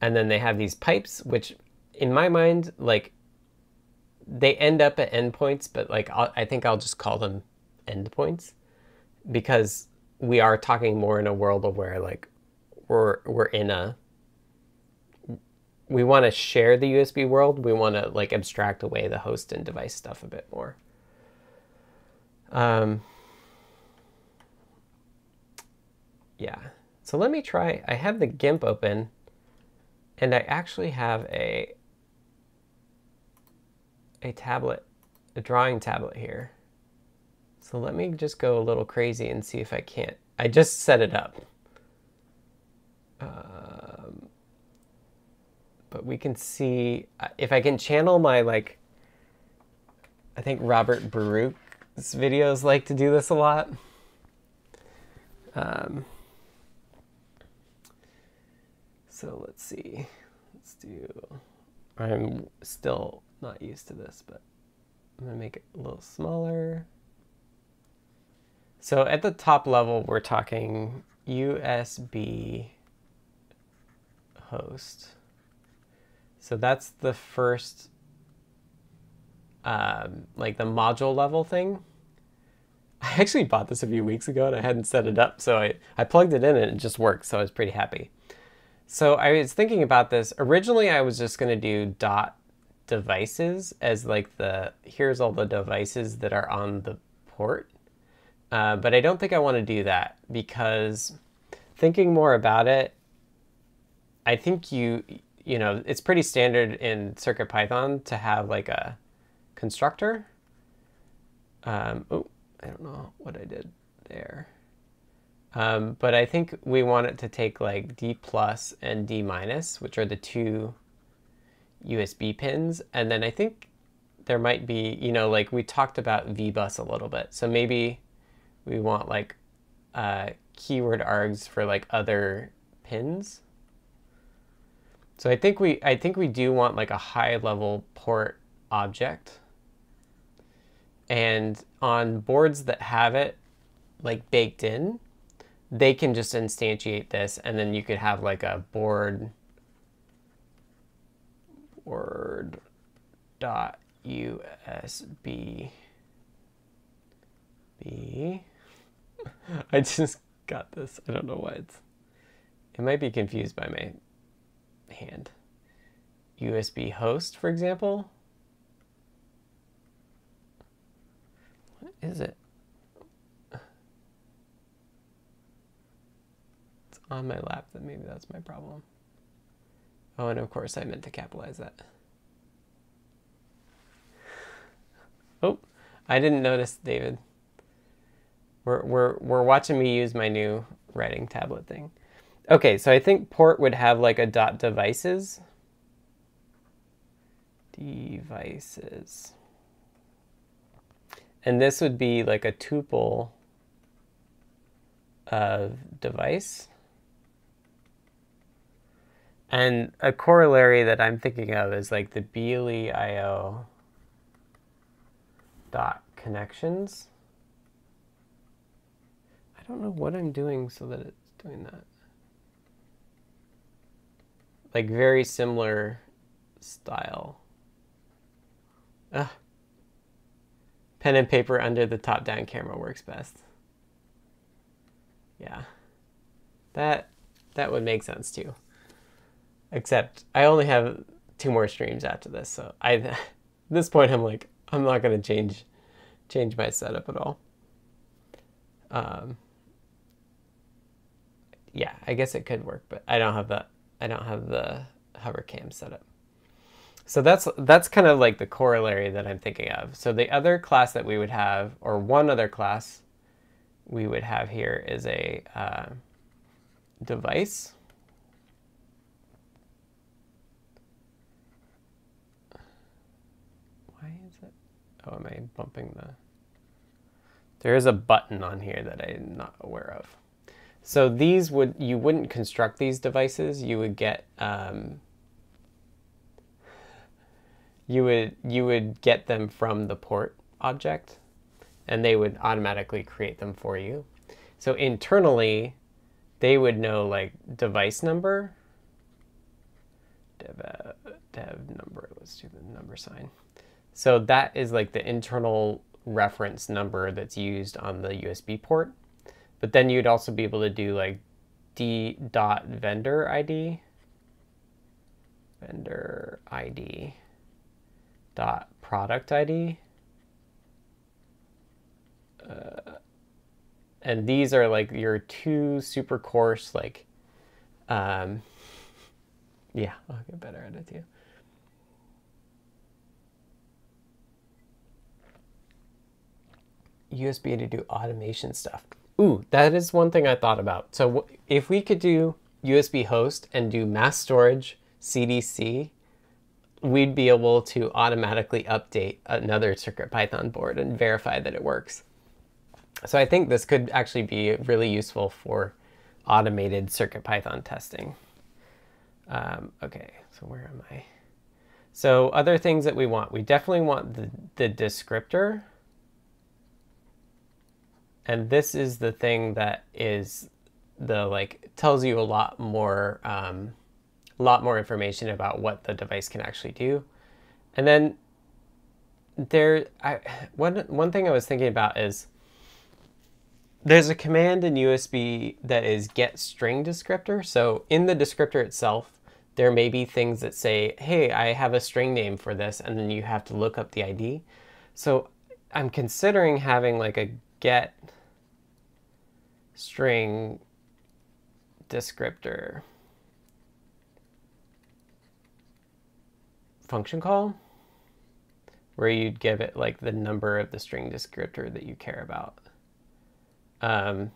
And then they have these pipes which in my mind like they end up at endpoints but like I'll, i think i'll just call them endpoints because we are talking more in a world of where like we're we're in a we want to share the USB world. We want to like abstract away the host and device stuff a bit more. Um, yeah. So let me try. I have the GIMP open and I actually have a a tablet, a drawing tablet here. So let me just go a little crazy and see if I can't. I just set it up. Um, but we can see uh, if I can channel my like. I think Robert Baruch's videos like to do this a lot. Um, so let's see. Let's do. I'm still not used to this, but I'm gonna make it a little smaller. So at the top level, we're talking USB host. So that's the first, um, like the module level thing. (laughs) I actually bought this a few weeks ago and I hadn't set it up. So I, I plugged it in and it just worked. So I was pretty happy. So I was thinking about this. Originally, I was just going to do dot devices as like the, here's all the devices that are on the port. Uh, but I don't think I want to do that because thinking more about it, I think you, you know, it's pretty standard in CircuitPython to have like a constructor. Um, oh, I don't know what I did there. Um, but I think we want it to take like D plus and D minus, which are the two USB pins. And then I think there might be, you know, like we talked about VBus a little bit. So maybe we want like uh, keyword args for like other pins. So I think we I think we do want like a high level port object. And on boards that have it like baked in, they can just instantiate this and then you could have like a board board dot USB B. (laughs) I just got this. I don't know why it's it might be confused by my hand. USB host, for example. What is it? It's on my lap, then maybe that's my problem. Oh, and of course I meant to capitalize that. Oh, I didn't notice, David. We're, we're, we're watching me use my new writing tablet thing. Okay, so I think port would have like a dot devices. Devices. And this would be like a tuple of device. And a corollary that I'm thinking of is like the BLE dot connections. I don't know what I'm doing so that it's doing that like very similar style. Ugh. Pen and paper under the top-down camera works best. Yeah. That that would make sense too. Except I only have two more streams after this, so I at (laughs) this point I'm like I'm not gonna change change my setup at all. Um, yeah, I guess it could work, but I don't have the I don't have the hover cam set up. So that's that's kind of like the corollary that I'm thinking of. So the other class that we would have, or one other class we would have here is a uh, device. Why is it? Oh, am I bumping the? There is a button on here that I'm not aware of. So these would, you wouldn't construct these devices, you would get, um, you would, you would get them from the port object and they would automatically create them for you. So internally, they would know like device number, dev, dev number, let's do the number sign. So that is like the internal reference number that's used on the USB port. But then you'd also be able to do like d dot vendor ID, vendor ID dot product ID. Uh, and these are like your two super coarse like um, (laughs) yeah i'll get better at it too. Usb to do automation stuff Ooh, that is one thing I thought about. So if we could do USB host and do mass storage CDC, we'd be able to automatically update another CircuitPython board and verify that it works. So I think this could actually be really useful for automated CircuitPython testing. Um, okay, so where am I? So other things that we want, we definitely want the, the descriptor and this is the thing that is the like tells you a lot more um, lot more information about what the device can actually do. And then there I one one thing I was thinking about is there's a command in USB that is get string descriptor. So in the descriptor itself there may be things that say hey I have a string name for this and then you have to look up the ID so I'm considering having like a get string descriptor function call where you'd give it like the number of the string descriptor that you care about. Um,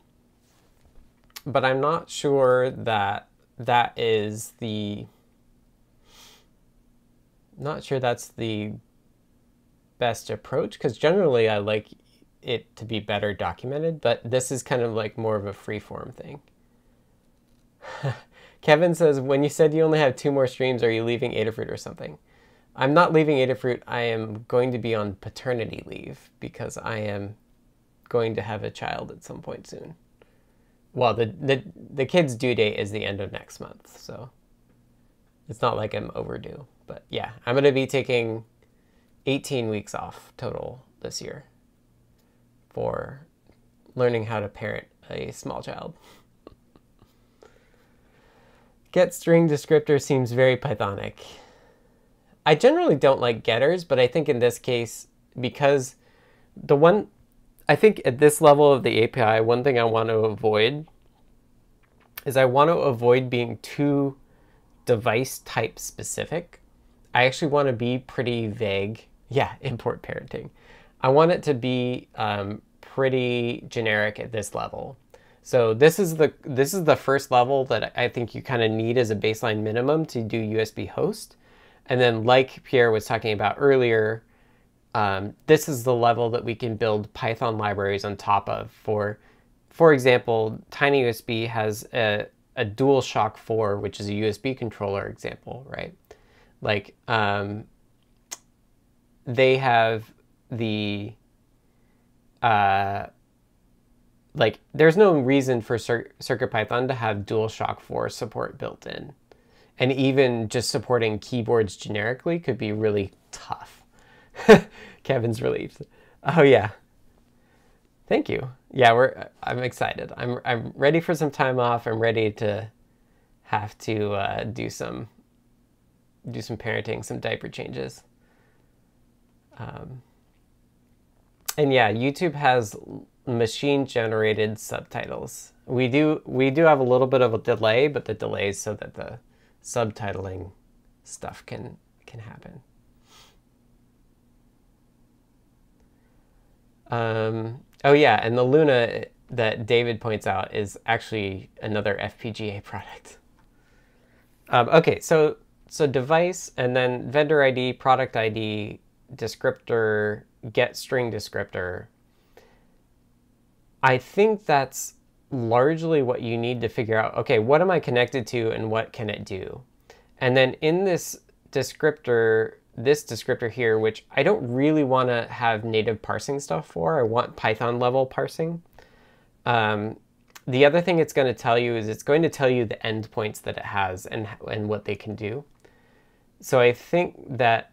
but I'm not sure that that is the not sure that's the best approach because generally I like it to be better documented, but this is kind of like more of a free form thing. (laughs) Kevin says, when you said you only have two more streams, are you leaving Adafruit or something? I'm not leaving Adafruit. I am going to be on paternity leave because I am going to have a child at some point soon. Well, the, the, the kid's due date is the end of next month, so it's not like I'm overdue. But yeah, I'm going to be taking 18 weeks off total this year for learning how to parent a small child. Get string descriptor seems very Pythonic. I generally don't like getters, but I think in this case, because the one, I think at this level of the API, one thing I want to avoid is I want to avoid being too device type specific. I actually want to be pretty vague. Yeah, (laughs) import parenting. I want it to be um, pretty generic at this level. So this is the this is the first level that I think you kind of need as a baseline minimum to do USB host. And then like Pierre was talking about earlier, um, this is the level that we can build Python libraries on top of for, for example, TinyUSB has a, a DualShock 4, which is a USB controller example, right? Like um, they have the, uh, like there's no reason for Cir CircuitPython to have DualShock 4 support built in and even just supporting keyboards generically could be really tough. (laughs) Kevin's relieved. Oh yeah. Thank you. Yeah, we're. I'm excited. I'm. I'm ready for some time off. I'm ready to have to uh, do some do some parenting, some diaper changes. Um, and yeah, YouTube has machine generated subtitles. We do we do have a little bit of a delay, but the delay is so that the subtitling stuff can can happen. Um, oh yeah, and the Luna that David points out is actually another FPGA (laughs) product. Um, okay, so so device and then vendor ID, product ID, descriptor, get string descriptor. I think that's largely what you need to figure out, okay, what am I connected to and what can it do? And then in this descriptor, this descriptor here, which I don't really want to have native parsing stuff for, I want Python level parsing. Um, the other thing it's going to tell you is it's going to tell you the endpoints that it has and, and what they can do. So I think that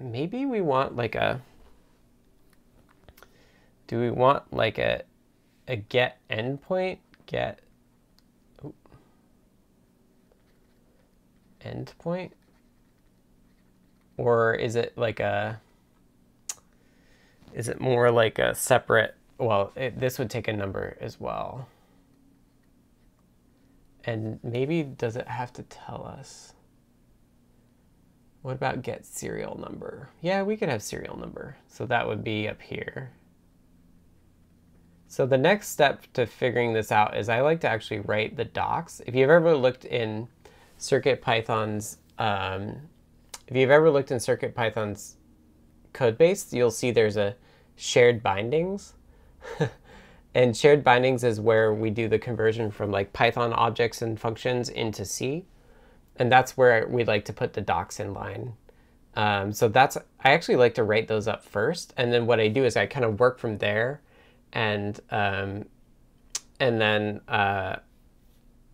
maybe we want like a, do we want like a, a get endpoint, get endpoint? Or is it like a, is it more like a separate, well, it, this would take a number as well. And maybe does it have to tell us? What about get serial number? Yeah, we could have serial number. So that would be up here. So the next step to figuring this out is I like to actually write the docs. If you've ever looked in CircuitPython's, um, if you've ever looked in CircuitPython's code base, you'll see there's a shared bindings. (laughs) and shared bindings is where we do the conversion from like Python objects and functions into C. And that's where we like to put the docs in line. Um, so that's, I actually like to write those up first. And then what I do is I kind of work from there and um, and then uh,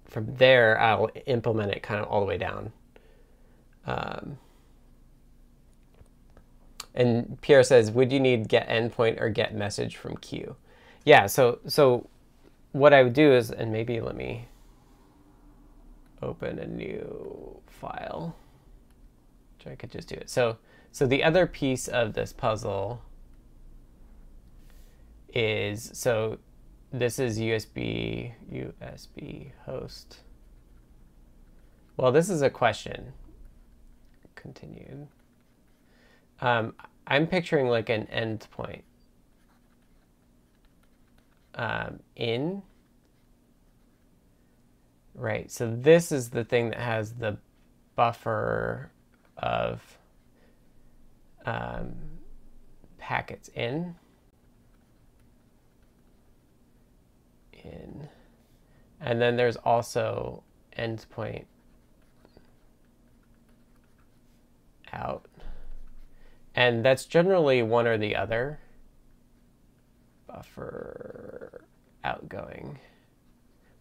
from there I'll implement it kind of all the way down. Um, and Pierre says, would you need get endpoint or get message from queue? Yeah, so so what I would do is, and maybe let me open a new file. Which I could just do it. So so the other piece of this puzzle is so this is USB USB host. Well, this is a question. Continued. Um, I'm picturing like an endpoint um, in Right, so this is the thing that has the buffer of um, packets in. In. And then there's also endpoint out. And that's generally one or the other. Buffer outgoing.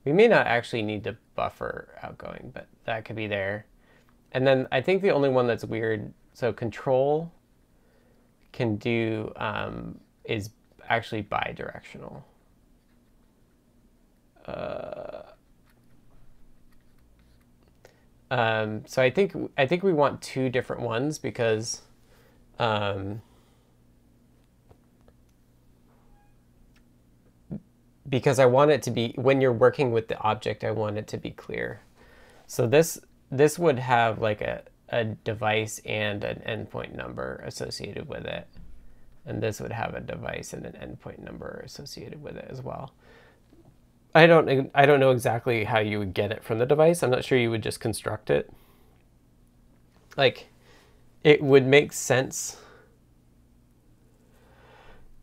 We may not actually need to buffer outgoing, but that could be there. And then I think the only one that's weird, so control can do, um, is actually bidirectional. Uh, um, so I think I think we want two different ones because um, because I want it to be when you're working with the object, I want it to be clear. So this this would have like a, a device and an endpoint number associated with it. And this would have a device and an endpoint number associated with it as well. I don't I don't know exactly how you would get it from the device. I'm not sure you would just construct it. Like it would make sense.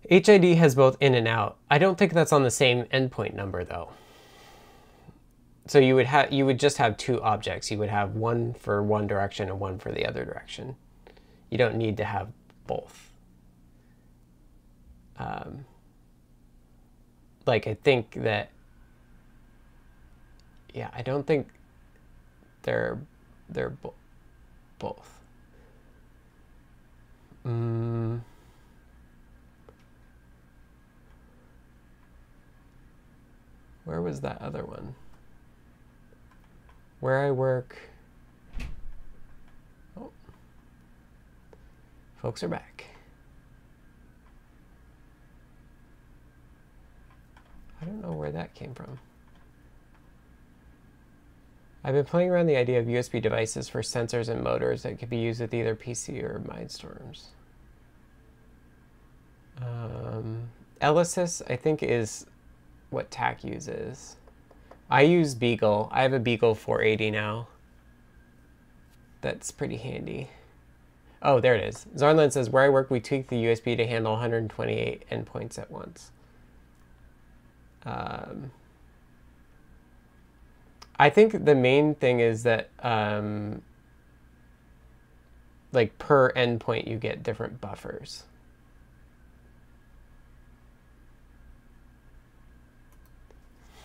HID has both in and out. I don't think that's on the same endpoint number though. So you would have you would just have two objects. You would have one for one direction and one for the other direction. You don't need to have both. Um, like I think that yeah, I don't think they're they're bo both. Mm. Where was that other one? Where I work. Oh. Folks are back. I don't know where that came from. I've been playing around the idea of USB devices for sensors and motors that could be used with either PC or Mindstorms. Um, Ellisys, I think, is what TAC uses. I use Beagle. I have a Beagle 480 now. That's pretty handy. Oh, there it is. Zarnland says, where I work, we tweak the USB to handle 128 endpoints at once. Um, I think the main thing is that um, like per endpoint you get different buffers.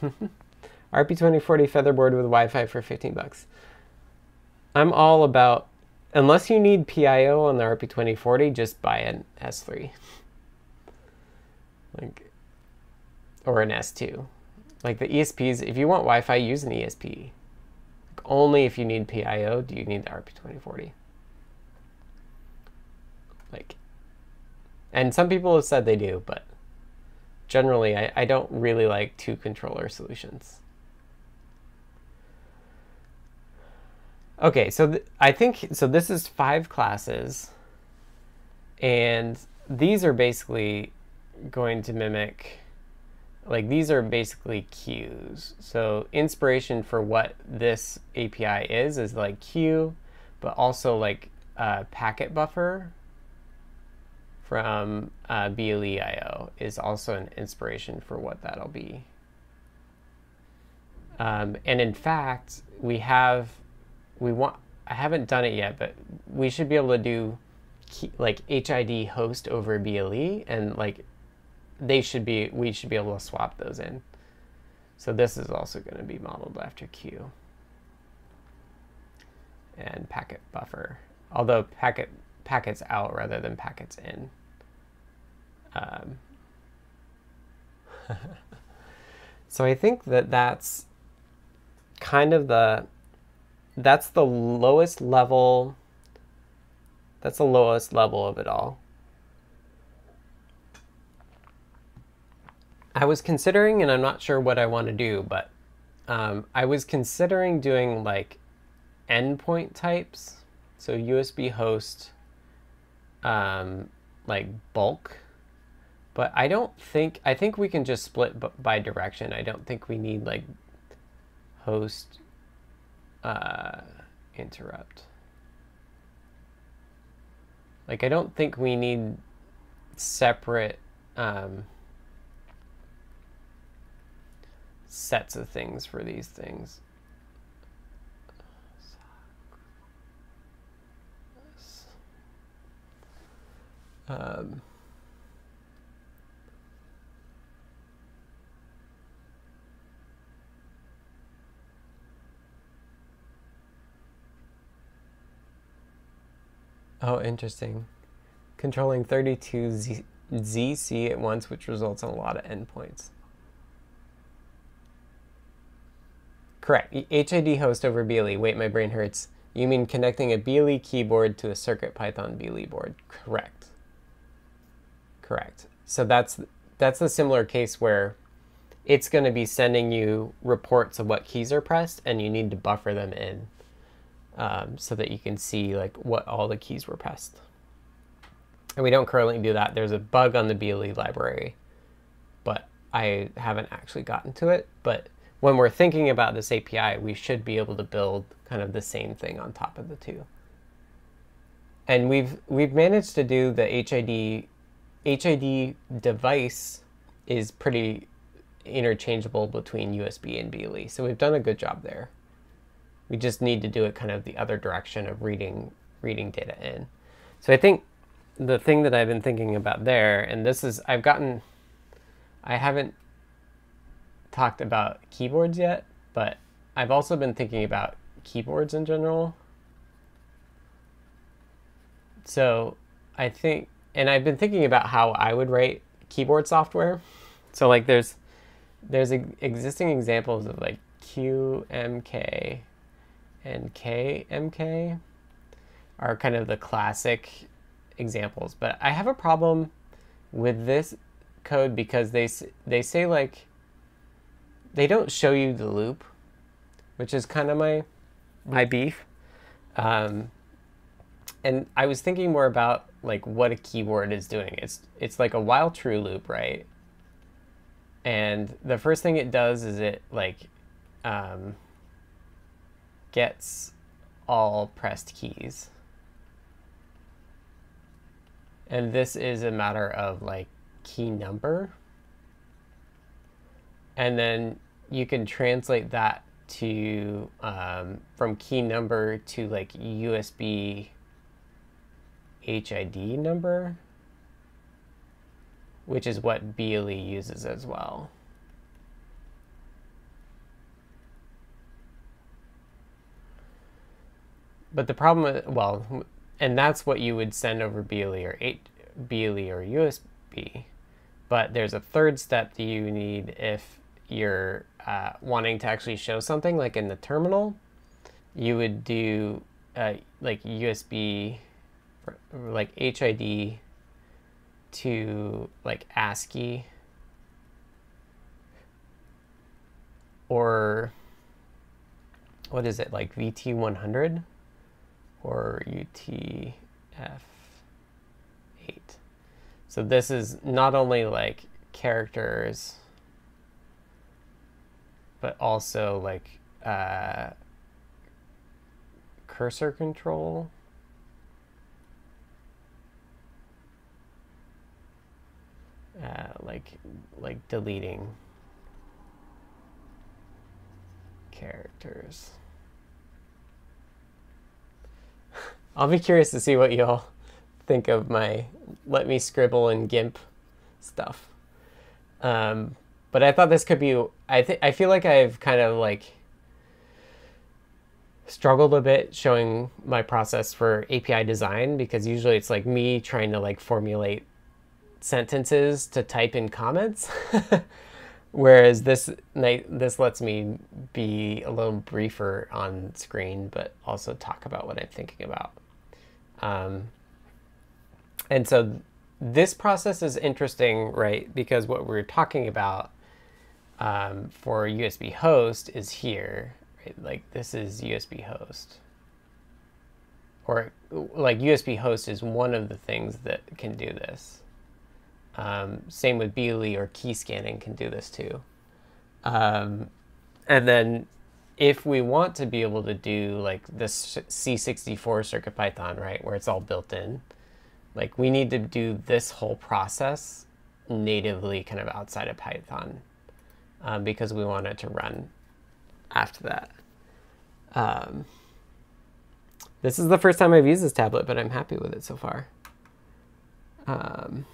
(laughs) RP2040 Featherboard with Wi-Fi for 15 bucks. I'm all about, unless you need PIO on the RP2040, just buy an S3. Like, or an S2. Like the ESPs, if you want Wi-Fi, use an ESP. Like only if you need PIO do you need the RP2040. Like, and some people have said they do, but generally I, I don't really like two controller solutions. Okay, so I think, so this is five classes, and these are basically going to mimic like these are basically queues. So inspiration for what this API is is like queue, but also like a packet buffer from uh, BLE.io is also an inspiration for what that'll be. Um, and in fact, we have, we want, I haven't done it yet, but we should be able to do key, like HID host over BLE and like they should be, we should be able to swap those in. So this is also going to be modeled after queue and packet buffer, although packet packets out rather than packets in. Um, (laughs) so I think that that's kind of the that's the lowest level that's the lowest level of it all. I was considering, and I'm not sure what I want to do, but um, I was considering doing like endpoint types. So USB host, um, like bulk. But I don't think, I think we can just split by direction. I don't think we need like host uh, interrupt. Like, I don't think we need separate um, sets of things for these things. Um, oh, interesting. Controlling 32 Z ZC at once, which results in a lot of endpoints. Correct. HID host over BLE. Wait, my brain hurts. You mean connecting a BLE keyboard to a CircuitPython BLE board? Correct. Correct. So that's that's a similar case where it's going to be sending you reports of what keys are pressed, and you need to buffer them in um, so that you can see like what all the keys were pressed. And we don't currently do that. There's a bug on the BLE library, but I haven't actually gotten to it. But when we're thinking about this API, we should be able to build kind of the same thing on top of the two. And we've we've managed to do the HID HID device is pretty interchangeable between USB and BLE. So we've done a good job there. We just need to do it kind of the other direction of reading reading data in. So I think the thing that I've been thinking about there, and this is I've gotten I haven't talked about keyboards yet, but I've also been thinking about keyboards in general. So I think, and I've been thinking about how I would write keyboard software. So like there's there's existing examples of like QMK and KMK are kind of the classic examples, but I have a problem with this code because they they say like they don't show you the loop, which is kind of my my beef. Um, and I was thinking more about like what a keyword is doing. It's it's like a while true loop, right? And the first thing it does is it like um, gets all pressed keys. And this is a matter of like key number and then you can translate that to um, from key number to like USB HID number, which is what BLE uses as well. But the problem, well, and that's what you would send over BLE or 8, BLE or USB. But there's a third step that you need if you're uh, wanting to actually show something, like in the terminal, you would do uh, like USB, like HID to like ASCII. Or what is it like VT100 or UTF-8. So this is not only like characters but also like uh, cursor control. Uh, like like deleting characters. I'll be curious to see what y'all think of my let me scribble in GIMP stuff. Um, but I thought this could be. I think I feel like I've kind of like struggled a bit showing my process for API design because usually it's like me trying to like formulate sentences to type in comments. (laughs) Whereas this this lets me be a little briefer on screen, but also talk about what I'm thinking about. Um, and so this process is interesting, right? Because what we're talking about um, for USB host is here. Right? Like this is USB host. Or like USB host is one of the things that can do this. Um, same with BLE or key scanning can do this too. Um, and then if we want to be able to do like this C64 CircuitPython, right, where it's all built in, like we need to do this whole process natively kind of outside of Python um, because we want it to run after that. Um, this is the first time I've used this tablet, but I'm happy with it so far. Um,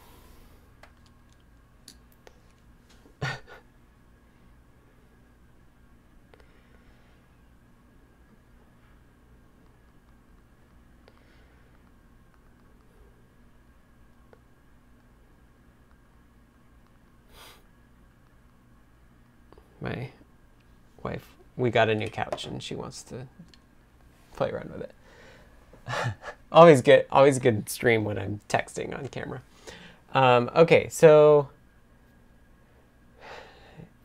my wife, we got a new couch and she wants to play around with it. (laughs) always good, always good stream when I'm texting on camera. Um, okay, so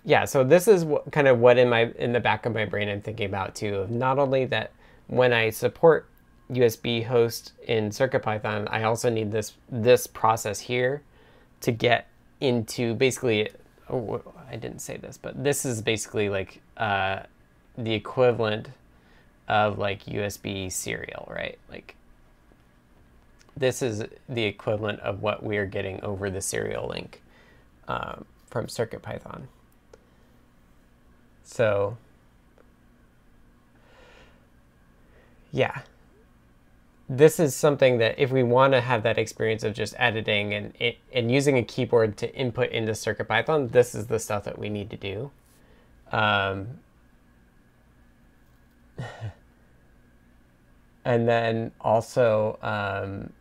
yeah, so this is what, kind of what in my in the back of my brain I'm thinking about too. Of not only that when I support USB host in CircuitPython, I also need this this process here to get into basically. I didn't say this, but this is basically like uh, the equivalent of like USB serial, right? Like this is the equivalent of what we are getting over the serial link um, from CircuitPython. So yeah, this is something that if we want to have that experience of just editing and and using a keyboard to input into CircuitPython, this is the stuff that we need to do. Um, (laughs) and then also um,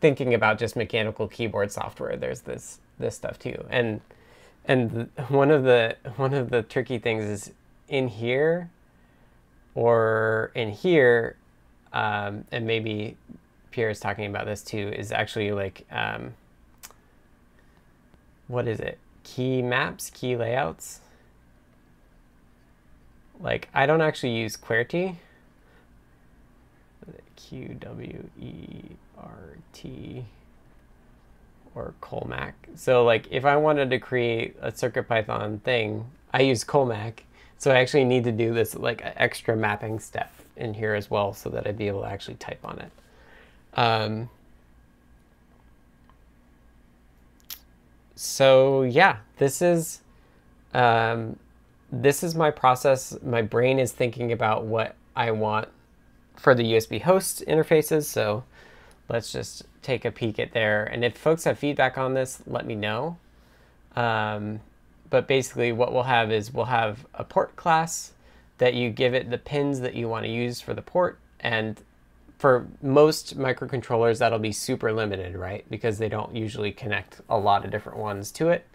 thinking about just mechanical keyboard software, there's this this stuff too. And and one of the one of the tricky things is in here or in here, um, and maybe Pierre is talking about this too, is actually like, um, what is it? Key maps, key layouts. Like, I don't actually use QWERTY. Q W E R T or Colemak. So like if I wanted to create a CircuitPython thing, I use Colemak so I actually need to do this like extra mapping step in here as well so that I'd be able to actually type on it. Um, so yeah, this is um, this is my process. My brain is thinking about what I want for the USB host interfaces. So let's just take a peek at there. And if folks have feedback on this, let me know. Um, but basically what we'll have is we'll have a port class that you give it the pins that you want to use for the port. And for most microcontrollers, that'll be super limited, right? Because they don't usually connect a lot of different ones to it.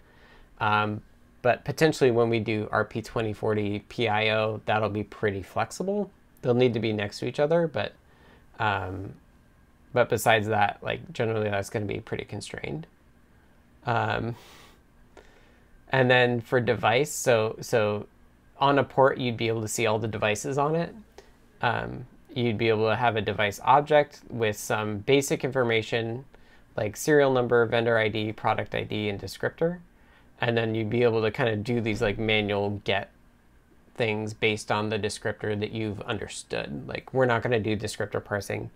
Um, but potentially when we do RP2040 PIO, that'll be pretty flexible. They'll need to be next to each other, but um, but besides that, like generally that's going to be pretty constrained. Um, and then for device, so so on a port, you'd be able to see all the devices on it. Um, you'd be able to have a device object with some basic information like serial number, vendor ID, product ID, and descriptor. And then you'd be able to kind of do these like manual get things based on the descriptor that you've understood. Like we're not going to do descriptor parsing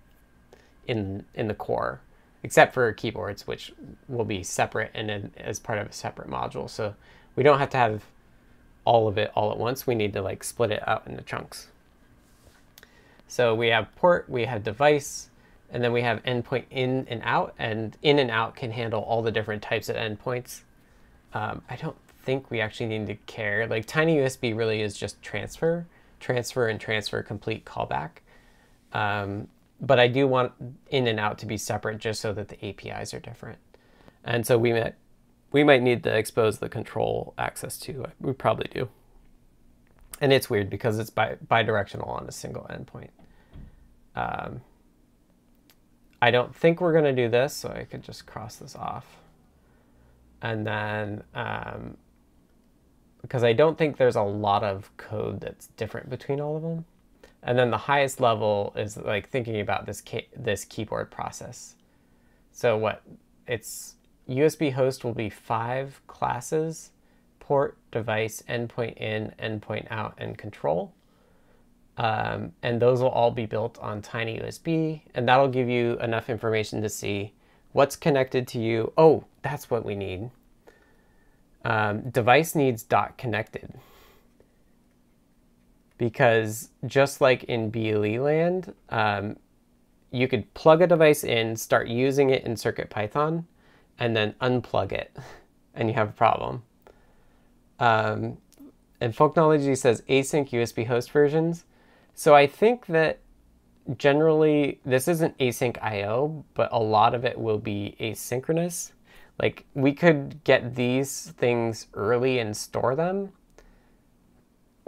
in in the core except for keyboards, which will be separate and as part of a separate module. So we don't have to have all of it all at once. We need to like split it out into chunks. So we have port, we have device, and then we have endpoint in and out, and in and out can handle all the different types of endpoints. Um, I don't think we actually need to care. Like Tiny USB really is just transfer, transfer and transfer complete callback. Um, but I do want in and out to be separate just so that the APIs are different. And so we might, we might need to expose the control access to. We probably do. And it's weird because it's bi bidirectional on a single endpoint. Um, I don't think we're going to do this, so I could just cross this off. And then, um, because I don't think there's a lot of code that's different between all of them. And then the highest level is like thinking about this this keyboard process. So what it's USB host will be five classes, port, device endpoint in, endpoint out, and control. Um, and those will all be built on TinyUSB, and that'll give you enough information to see what's connected to you. Oh, that's what we need. Um, device needs dot connected because just like in BLE land, um, you could plug a device in, start using it in CircuitPython, and then unplug it, (laughs) and you have a problem. Um, and Folknology says async USB host versions. So I think that generally this isn't async IO, but a lot of it will be asynchronous. Like we could get these things early and store them,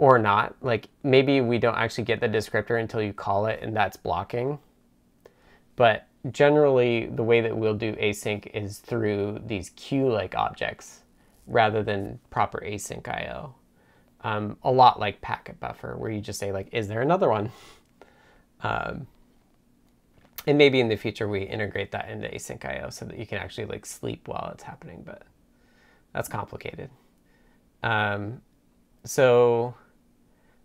or not. Like maybe we don't actually get the descriptor until you call it and that's blocking. But generally the way that we'll do async is through these queue-like objects rather than proper async IO. Um, a lot like packet buffer where you just say like, is there another one? (laughs) Um, and maybe in the future we integrate that into async IO so that you can actually like sleep while it's happening, but that's complicated. Um, so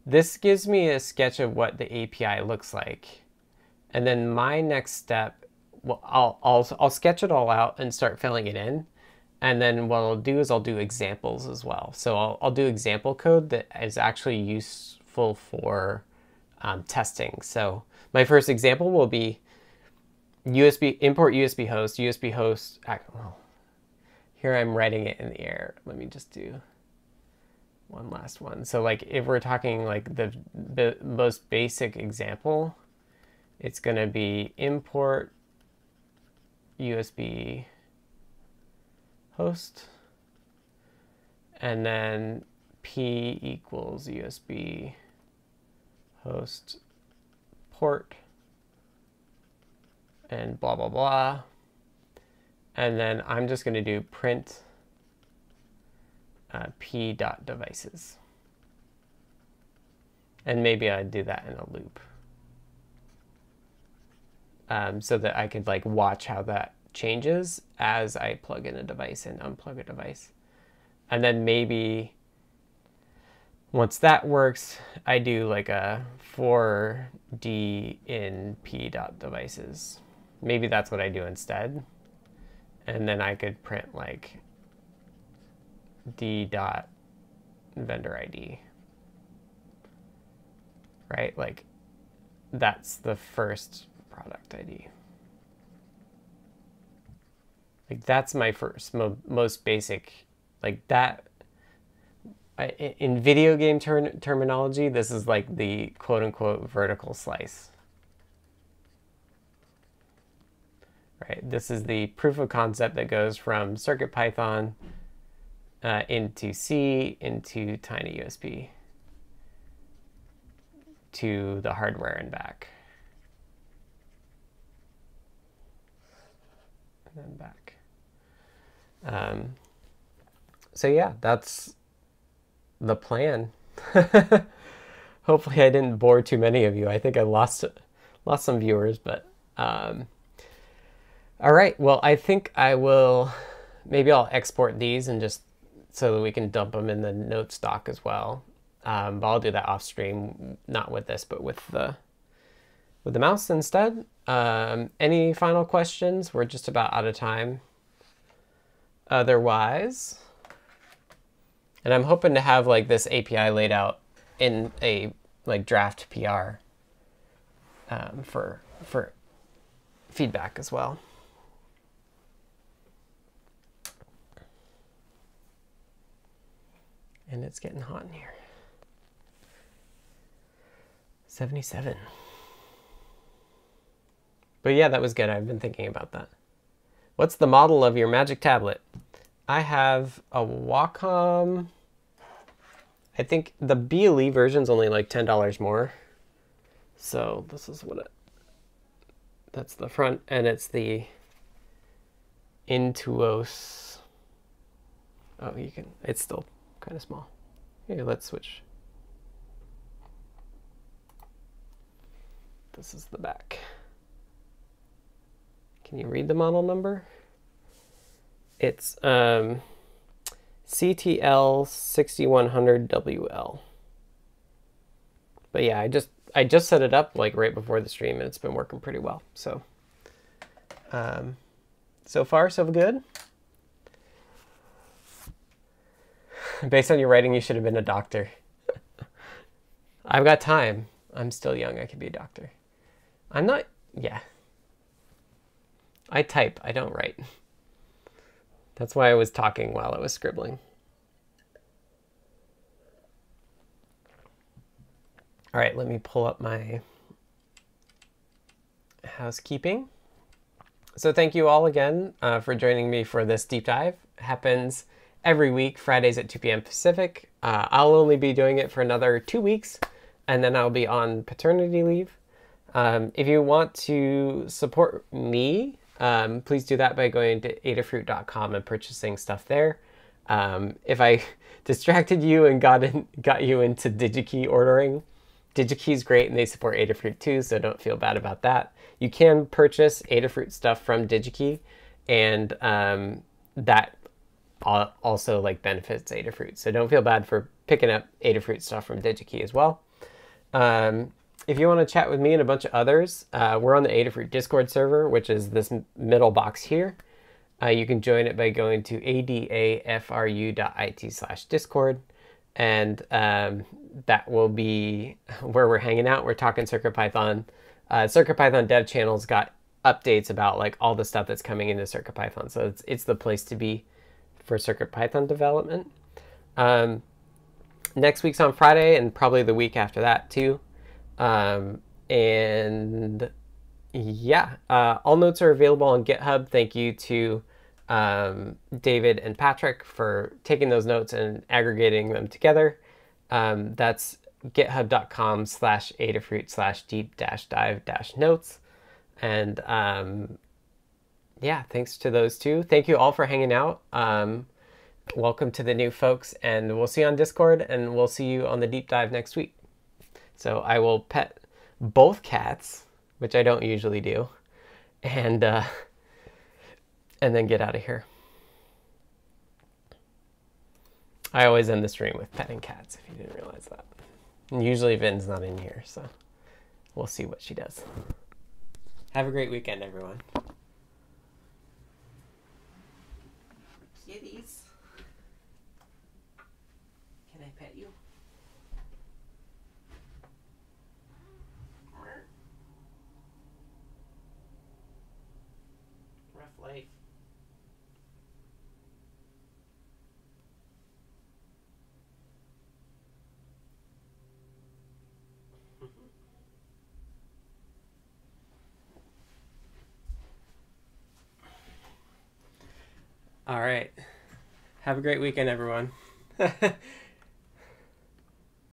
this gives me a sketch of what the API looks like. And then my next step, well, I'll, I'll, I'll sketch it all out and start filling it in. And then what I'll do is I'll do examples as well. So I'll, I'll do example code that is actually useful for um, testing. So my first example will be USB import USB host, USB host. Well, here I'm writing it in the air. Let me just do one last one. So like if we're talking like the, the most basic example, it's going to be import USB host and then p equals USB host port and blah blah blah and then I'm just going to do print uh, p dot devices. And maybe I'd do that in a loop. Um, so that I could like watch how that changes as I plug in a device and unplug a device. And then maybe once that works, I do like a 4D in p dot devices. Maybe that's what I do instead. And then I could print like d dot vendor ID. Right? Like that's the first product ID. Like that's my first, mo most basic, like that. I, in video game ter terminology, this is like the quote unquote vertical slice. Right, this is the proof of concept that goes from CircuitPython uh, into C, into tiny USB to the hardware and back. And then back. Um, so yeah, that's the plan. (laughs) Hopefully I didn't bore too many of you. I think I lost lost some viewers, but um, all right. Well, I think I will. Maybe I'll export these and just so that we can dump them in the notes doc as well. Um, but I'll do that off stream, not with this, but with the with the mouse instead. Um, any final questions? We're just about out of time. Otherwise, and I'm hoping to have like this API laid out in a like draft PR um, for for feedback as well. And it's getting hot in here. 77. But yeah, that was good. I've been thinking about that. What's the model of your Magic Tablet? I have a Wacom. I think the BLE version's only like $10 more. So this is what it, that's the front and it's the Intuos. Oh, you can, it's still kind of small. Okay, let's switch. This is the back. Can you read the model number? It's um, CTL 6100WL. But yeah, I just I just set it up like right before the stream and it's been working pretty well. So um, so far so good. (laughs) Based on your writing, you should have been a doctor. (laughs) I've got time. I'm still young. I could be a doctor. I'm not, yeah. I type, I don't write. That's why I was talking while I was scribbling. All right, let me pull up my housekeeping. So thank you all again uh, for joining me for this deep dive. Happens every week, Fridays at 2 p.m. Pacific. Uh, I'll only be doing it for another two weeks, and then I'll be on paternity leave. Um, if you want to support me, um, please do that by going to adafruit.com and purchasing stuff there. Um, if I (laughs) distracted you and got in, got you into DigiKey ordering, DigiKey is great and they support Adafruit too, so don't feel bad about that. You can purchase Adafruit stuff from DigiKey, and um, that also like benefits Adafruit. So don't feel bad for picking up Adafruit stuff from DigiKey as well. Um, if you want to chat with me and a bunch of others, uh, we're on the Adafruit Discord server, which is this middle box here. Uh, you can join it by going to adafru.it slash discord. And um, that will be (laughs) where we're hanging out. We're talking CircuitPython. Uh, CircuitPython dev channel's got updates about like all the stuff that's coming into CircuitPython. So it's, it's the place to be for CircuitPython development. Um, next week's on Friday and probably the week after that too. Um, and yeah, uh, all notes are available on GitHub. Thank you to um, David and Patrick for taking those notes and aggregating them together. Um, that's github.com slash adafruit slash deep dash dive dash notes. And um, yeah, thanks to those two. Thank you all for hanging out. Um, welcome to the new folks, and we'll see you on Discord, and we'll see you on the deep dive next week. So I will pet both cats, which I don't usually do, and uh, and then get out of here. I always end the stream with petting cats, if you didn't realize that. And usually Vin's not in here, so we'll see what she does. Have a great weekend, everyone. Kitties. Can I pet you? Rough life. All right. Have a great weekend, everyone. (laughs)